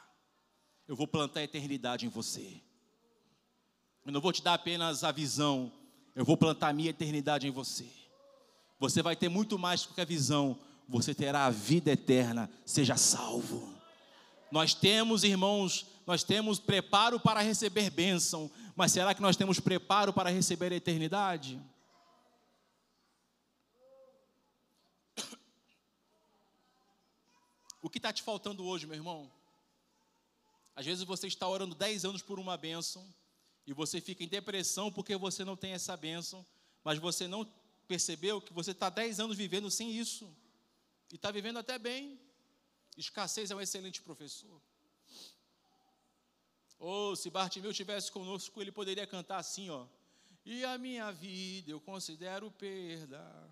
eu vou plantar a eternidade em você. Eu não vou te dar apenas a visão, eu vou plantar a minha eternidade em você. Você vai ter muito mais do que a visão, você terá a vida eterna, seja salvo. Nós temos, irmãos, nós temos preparo para receber bênção, mas será que nós temos preparo para receber a eternidade? O que está te faltando hoje, meu irmão? Às vezes você está orando 10 anos por uma bênção e você fica em depressão porque você não tem essa bênção, mas você não percebeu que você está 10 anos vivendo sem isso. E está vivendo até bem. Escassez é um excelente professor. Ou oh, se Bartimeu tivesse conosco, ele poderia cantar assim, ó. E a minha vida eu considero perda.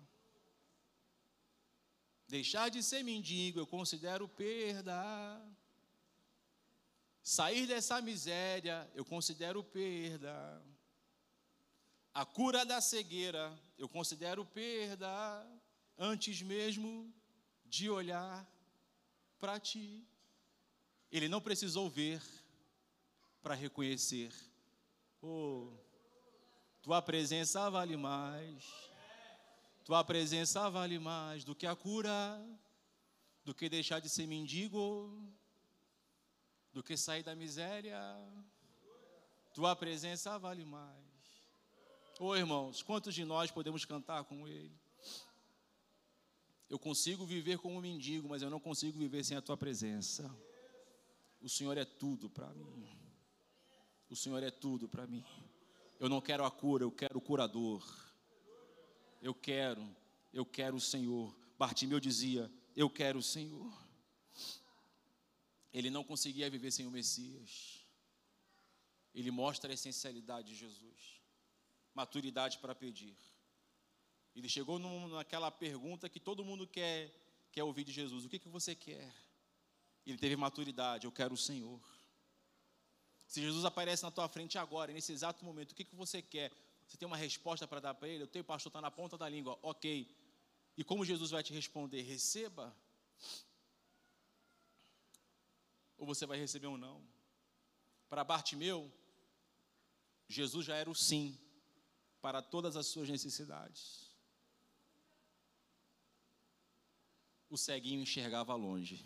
Deixar de ser mendigo eu considero perda. Sair dessa miséria eu considero perda. A cura da cegueira eu considero perda. Antes mesmo de olhar para ti. Ele não precisou ver para reconhecer. Oh, tua presença vale mais. Tua presença vale mais do que a cura, do que deixar de ser mendigo, do que sair da miséria. Tua presença vale mais. Oh, irmãos, quantos de nós podemos cantar com Ele? Eu consigo viver como um mendigo, mas eu não consigo viver sem a tua presença. O Senhor é tudo para mim. O Senhor é tudo para mim. Eu não quero a cura, eu quero o curador. Eu quero, eu quero o Senhor. Bartimeu dizia: Eu quero o Senhor. Ele não conseguia viver sem o Messias. Ele mostra a essencialidade de Jesus, maturidade para pedir. Ele chegou num, naquela pergunta que todo mundo quer, quer ouvir de Jesus: O que, que você quer? Ele teve maturidade, eu quero o Senhor. Se Jesus aparece na tua frente agora, nesse exato momento, o que, que você quer? Você tem uma resposta para dar para ele? Eu tenho, pastor, está na ponta da língua. Ok. E como Jesus vai te responder? Receba? Ou você vai receber um não? Para Bartimeu, Jesus já era o sim para todas as suas necessidades. O ceguinho enxergava longe.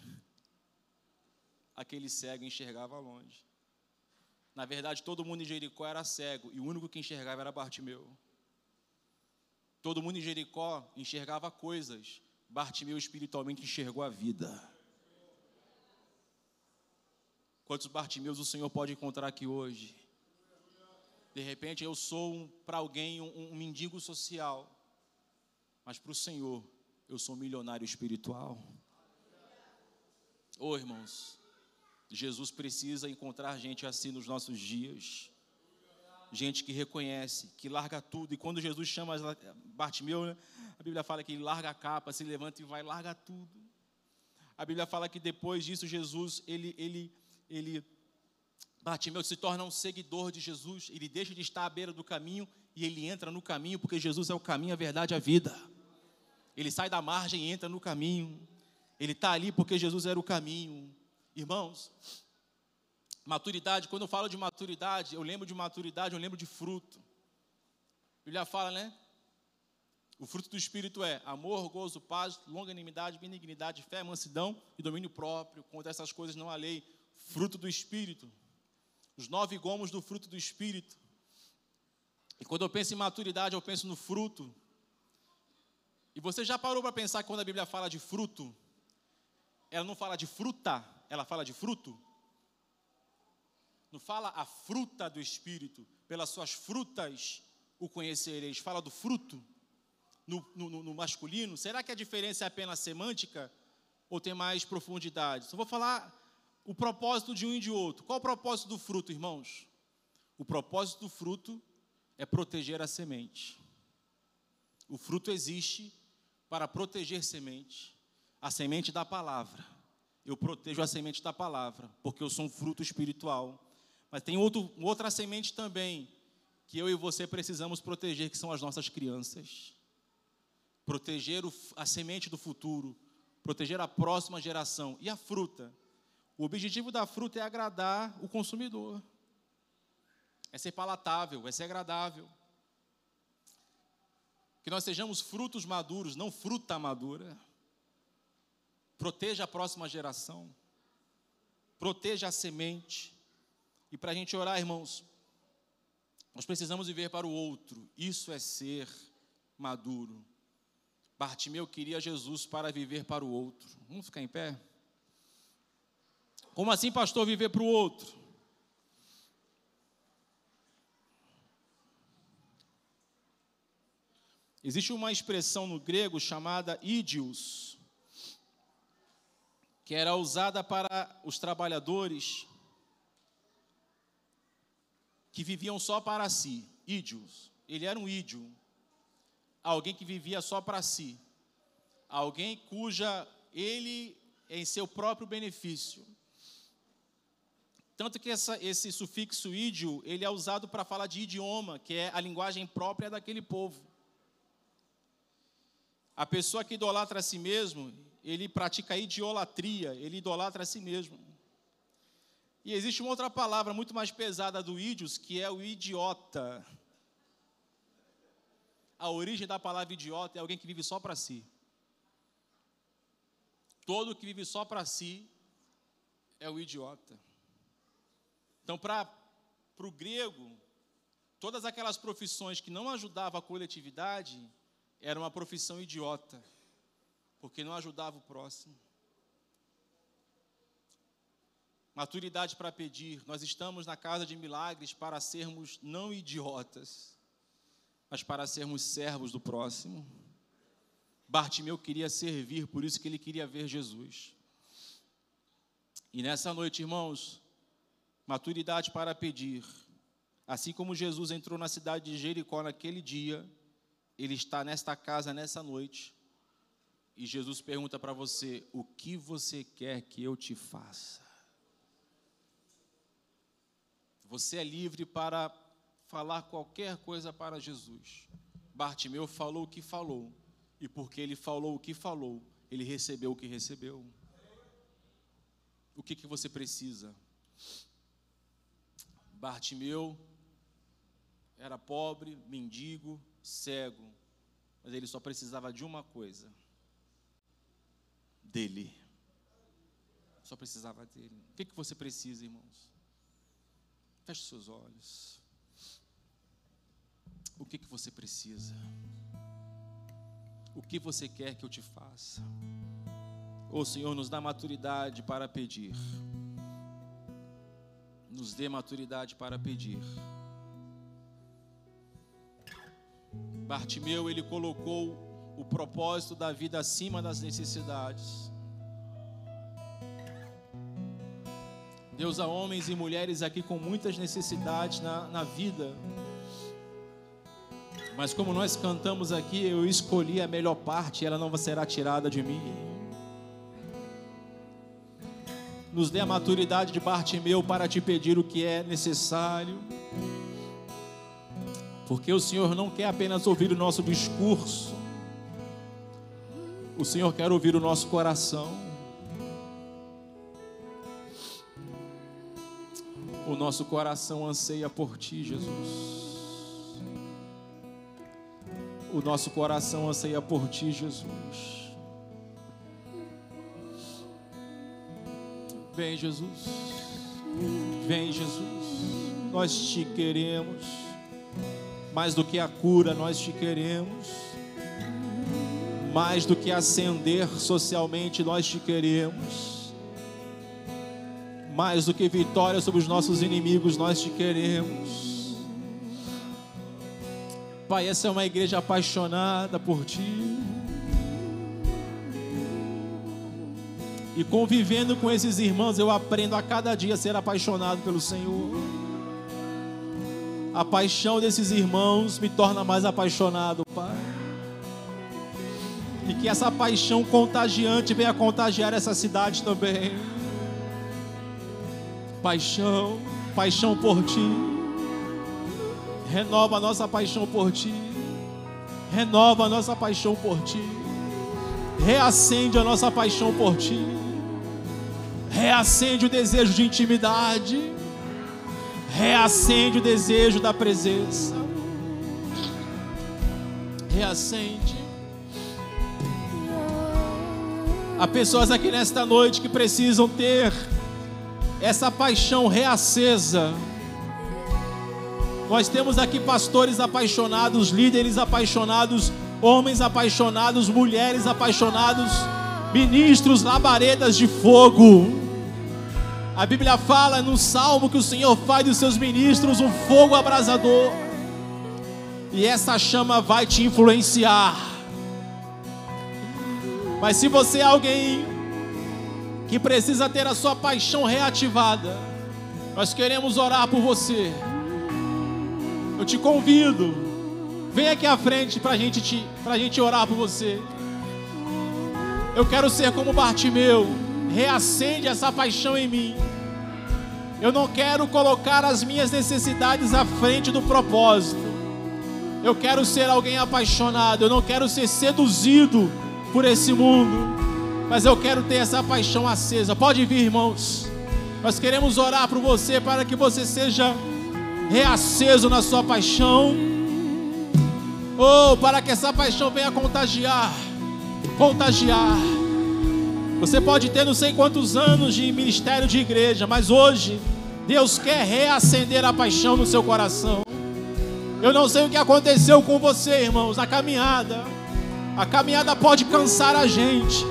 Aquele cego enxergava longe. Na verdade, todo mundo em Jericó era cego e o único que enxergava era Bartimeu. Todo mundo em Jericó enxergava coisas. Bartimeu espiritualmente enxergou a vida. Quantos Bartimeus o Senhor pode encontrar aqui hoje? De repente eu sou um, para alguém um, um mendigo social, mas para o Senhor eu sou um milionário espiritual. Oh, irmãos, Jesus precisa encontrar gente assim nos nossos dias. Gente que reconhece, que larga tudo. E quando Jesus chama Bartimeu, né, a Bíblia fala que ele larga a capa, se levanta e vai, larga tudo. A Bíblia fala que depois disso, Jesus, ele, ele, ele, Bartimeu se torna um seguidor de Jesus. Ele deixa de estar à beira do caminho e ele entra no caminho, porque Jesus é o caminho, a verdade e a vida. Ele sai da margem e entra no caminho. Ele está ali porque Jesus era o caminho. Irmãos, maturidade, quando eu falo de maturidade, eu lembro de maturidade, eu lembro de fruto. A Bíblia fala, né? O fruto do Espírito é amor, gozo, paz, longanimidade, benignidade, fé, mansidão e domínio próprio. Contra essas coisas não há lei. Fruto do Espírito. Os nove gomos do fruto do Espírito. E quando eu penso em maturidade, eu penso no fruto. E você já parou para pensar que quando a Bíblia fala de fruto, ela não fala de fruta, ela fala de fruto. Não fala a fruta do Espírito, pelas suas frutas o conhecereis. Fala do fruto no, no, no masculino. Será que a diferença é apenas semântica ou tem mais profundidade? Só vou falar o propósito de um e de outro. Qual o propósito do fruto, irmãos? O propósito do fruto é proteger a semente. O fruto existe para proteger semente, a semente da palavra eu protejo a semente da palavra, porque eu sou um fruto espiritual. Mas tem outro, outra semente também, que eu e você precisamos proteger, que são as nossas crianças. Proteger o, a semente do futuro, proteger a próxima geração. E a fruta? O objetivo da fruta é agradar o consumidor, é ser palatável, é ser agradável. Que nós sejamos frutos maduros, não fruta madura. Proteja a próxima geração. Proteja a semente. E para a gente orar, irmãos, nós precisamos viver para o outro. Isso é ser maduro. Bartimeu queria Jesus para viver para o outro. Vamos ficar em pé? Como assim, pastor, viver para o outro? Existe uma expressão no grego chamada idios, que era usada para os trabalhadores que viviam só para si, ídios. Ele era um ídio, alguém que vivia só para si, alguém cuja ele em seu próprio benefício. Tanto que essa, esse sufixo ídio, ele é usado para falar de idioma, que é a linguagem própria daquele povo. A pessoa que idolatra a si mesmo, ele pratica idiolatria, ele idolatra a si mesmo. E existe uma outra palavra muito mais pesada do ídios, que é o idiota. A origem da palavra idiota é alguém que vive só para si. Todo que vive só para si é o idiota. Então, para o grego, todas aquelas profissões que não ajudavam a coletividade era uma profissão idiota porque não ajudava o próximo. Maturidade para pedir. Nós estamos na casa de milagres para sermos não idiotas, mas para sermos servos do próximo. Bartimeu queria servir, por isso que ele queria ver Jesus. E nessa noite, irmãos, maturidade para pedir. Assim como Jesus entrou na cidade de Jericó naquele dia, ele está nesta casa nessa noite e Jesus pergunta para você: o que você quer que eu te faça? Você é livre para falar qualquer coisa para Jesus. Bartimeu falou o que falou, e porque ele falou o que falou, ele recebeu o que recebeu. O que, que você precisa? Bartimeu era pobre, mendigo, cego, mas ele só precisava de uma coisa: dele. Só precisava dele. O que, que você precisa, irmãos? Feche seus olhos. O que, que você precisa? O que você quer que eu te faça? Ô Senhor, nos dá maturidade para pedir. Nos dê maturidade para pedir. Bartimeu, ele colocou o propósito da vida acima das necessidades. Deus, há homens e mulheres aqui com muitas necessidades na, na vida. Mas como nós cantamos aqui, eu escolhi a melhor parte ela não será tirada de mim. Nos dê a maturidade de parte meu para te pedir o que é necessário. Porque o Senhor não quer apenas ouvir o nosso discurso, o Senhor quer ouvir o nosso coração. O nosso coração anseia por Ti, Jesus. O nosso coração anseia por Ti, Jesus. Vem, Jesus. Vem, Jesus. Nós te queremos. Mais do que a cura, nós te queremos. Mais do que ascender socialmente, nós te queremos mais do que vitória sobre os nossos inimigos, nós te queremos. Pai, essa é uma igreja apaixonada por Ti. E convivendo com esses irmãos, eu aprendo a cada dia a ser apaixonado pelo Senhor. A paixão desses irmãos me torna mais apaixonado, Pai. E que essa paixão contagiante venha contagiar essa cidade também paixão, paixão por ti. Renova a nossa paixão por ti. Renova a nossa paixão por ti. Reacende a nossa paixão por ti. Reacende o desejo de intimidade. Reacende o desejo da presença. Reacende. Há pessoas aqui nesta noite que precisam ter essa paixão reacesa. Nós temos aqui pastores apaixonados, líderes apaixonados, homens apaixonados, mulheres apaixonados, ministros, labaredas de fogo. A Bíblia fala no salmo que o Senhor faz dos seus ministros um fogo abrasador, e essa chama vai te influenciar. Mas se você é alguém que precisa ter a sua paixão reativada, nós queremos orar por você. Eu te convido, vem aqui à frente para gente a gente orar por você. Eu quero ser como Bartimeu, reacende essa paixão em mim. Eu não quero colocar as minhas necessidades à frente do propósito. Eu quero ser alguém apaixonado, eu não quero ser seduzido por esse mundo mas eu quero ter essa paixão acesa. Pode vir, irmãos. Nós queremos orar por você para que você seja reaceso na sua paixão. Ou oh, para que essa paixão venha contagiar. Contagiar. Você pode ter não sei quantos anos de ministério de igreja, mas hoje Deus quer reacender a paixão no seu coração. Eu não sei o que aconteceu com você, irmãos, na caminhada. A caminhada pode cansar a gente.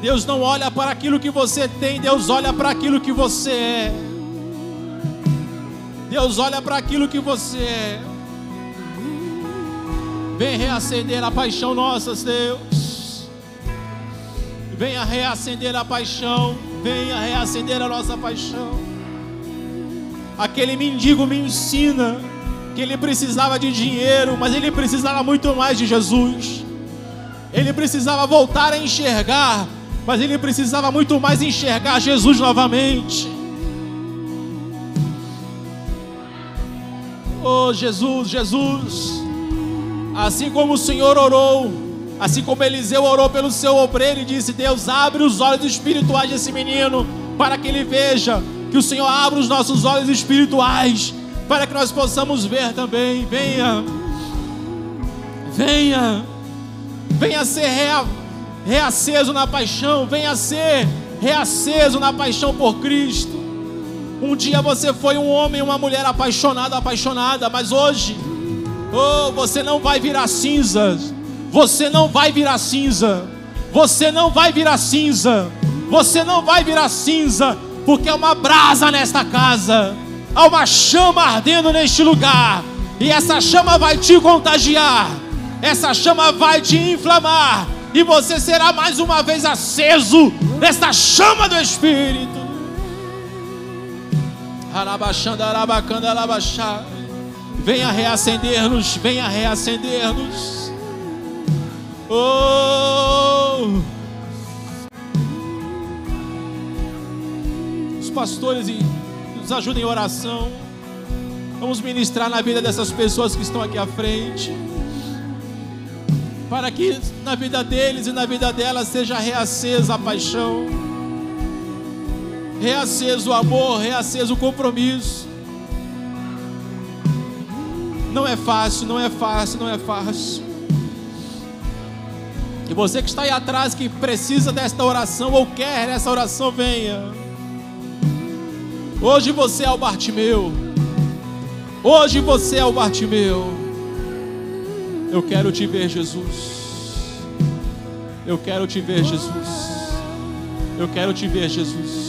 Deus não olha para aquilo que você tem, Deus olha para aquilo que você é. Deus olha para aquilo que você é. Vem reacender a paixão nossa, Deus. Venha reacender a paixão. Venha reacender a nossa paixão. Aquele mendigo me ensina que ele precisava de dinheiro, mas ele precisava muito mais de Jesus. Ele precisava voltar a enxergar mas ele precisava muito mais enxergar Jesus novamente. Oh Jesus, Jesus, assim como o Senhor orou, assim como Eliseu orou pelo seu obreiro e disse: Deus, abre os olhos espirituais desse menino, para que ele veja, que o Senhor abra os nossos olhos espirituais, para que nós possamos ver também. Venha, venha, venha ser rea, reaceso na paixão, venha ser reaceso na paixão por Cristo. Um dia você foi um homem, uma mulher apaixonado, apaixonada, mas hoje, oh, você não vai virar cinzas. Você não vai virar cinza. Você não vai virar cinza. Você não vai virar cinza, porque é uma brasa nesta casa. Há uma chama ardendo neste lugar. E essa chama vai te contagiar. Essa chama vai te inflamar. E você será mais uma vez aceso nesta chama do Espírito. Venha reacender-nos, venha reacender-nos. Oh! Os pastores nos ajudem em oração. Vamos ministrar na vida dessas pessoas que estão aqui à frente. Para que na vida deles e na vida delas seja reacesa a paixão reaceso o amor, reaceso o compromisso. Não é fácil, não é fácil, não é fácil. E você que está aí atrás, que precisa desta oração ou quer essa oração, venha. Hoje você é o Bartimeu. Hoje você é o Bartimeu. Eu quero te ver, Jesus. Eu quero te ver, Jesus. Eu quero te ver, Jesus.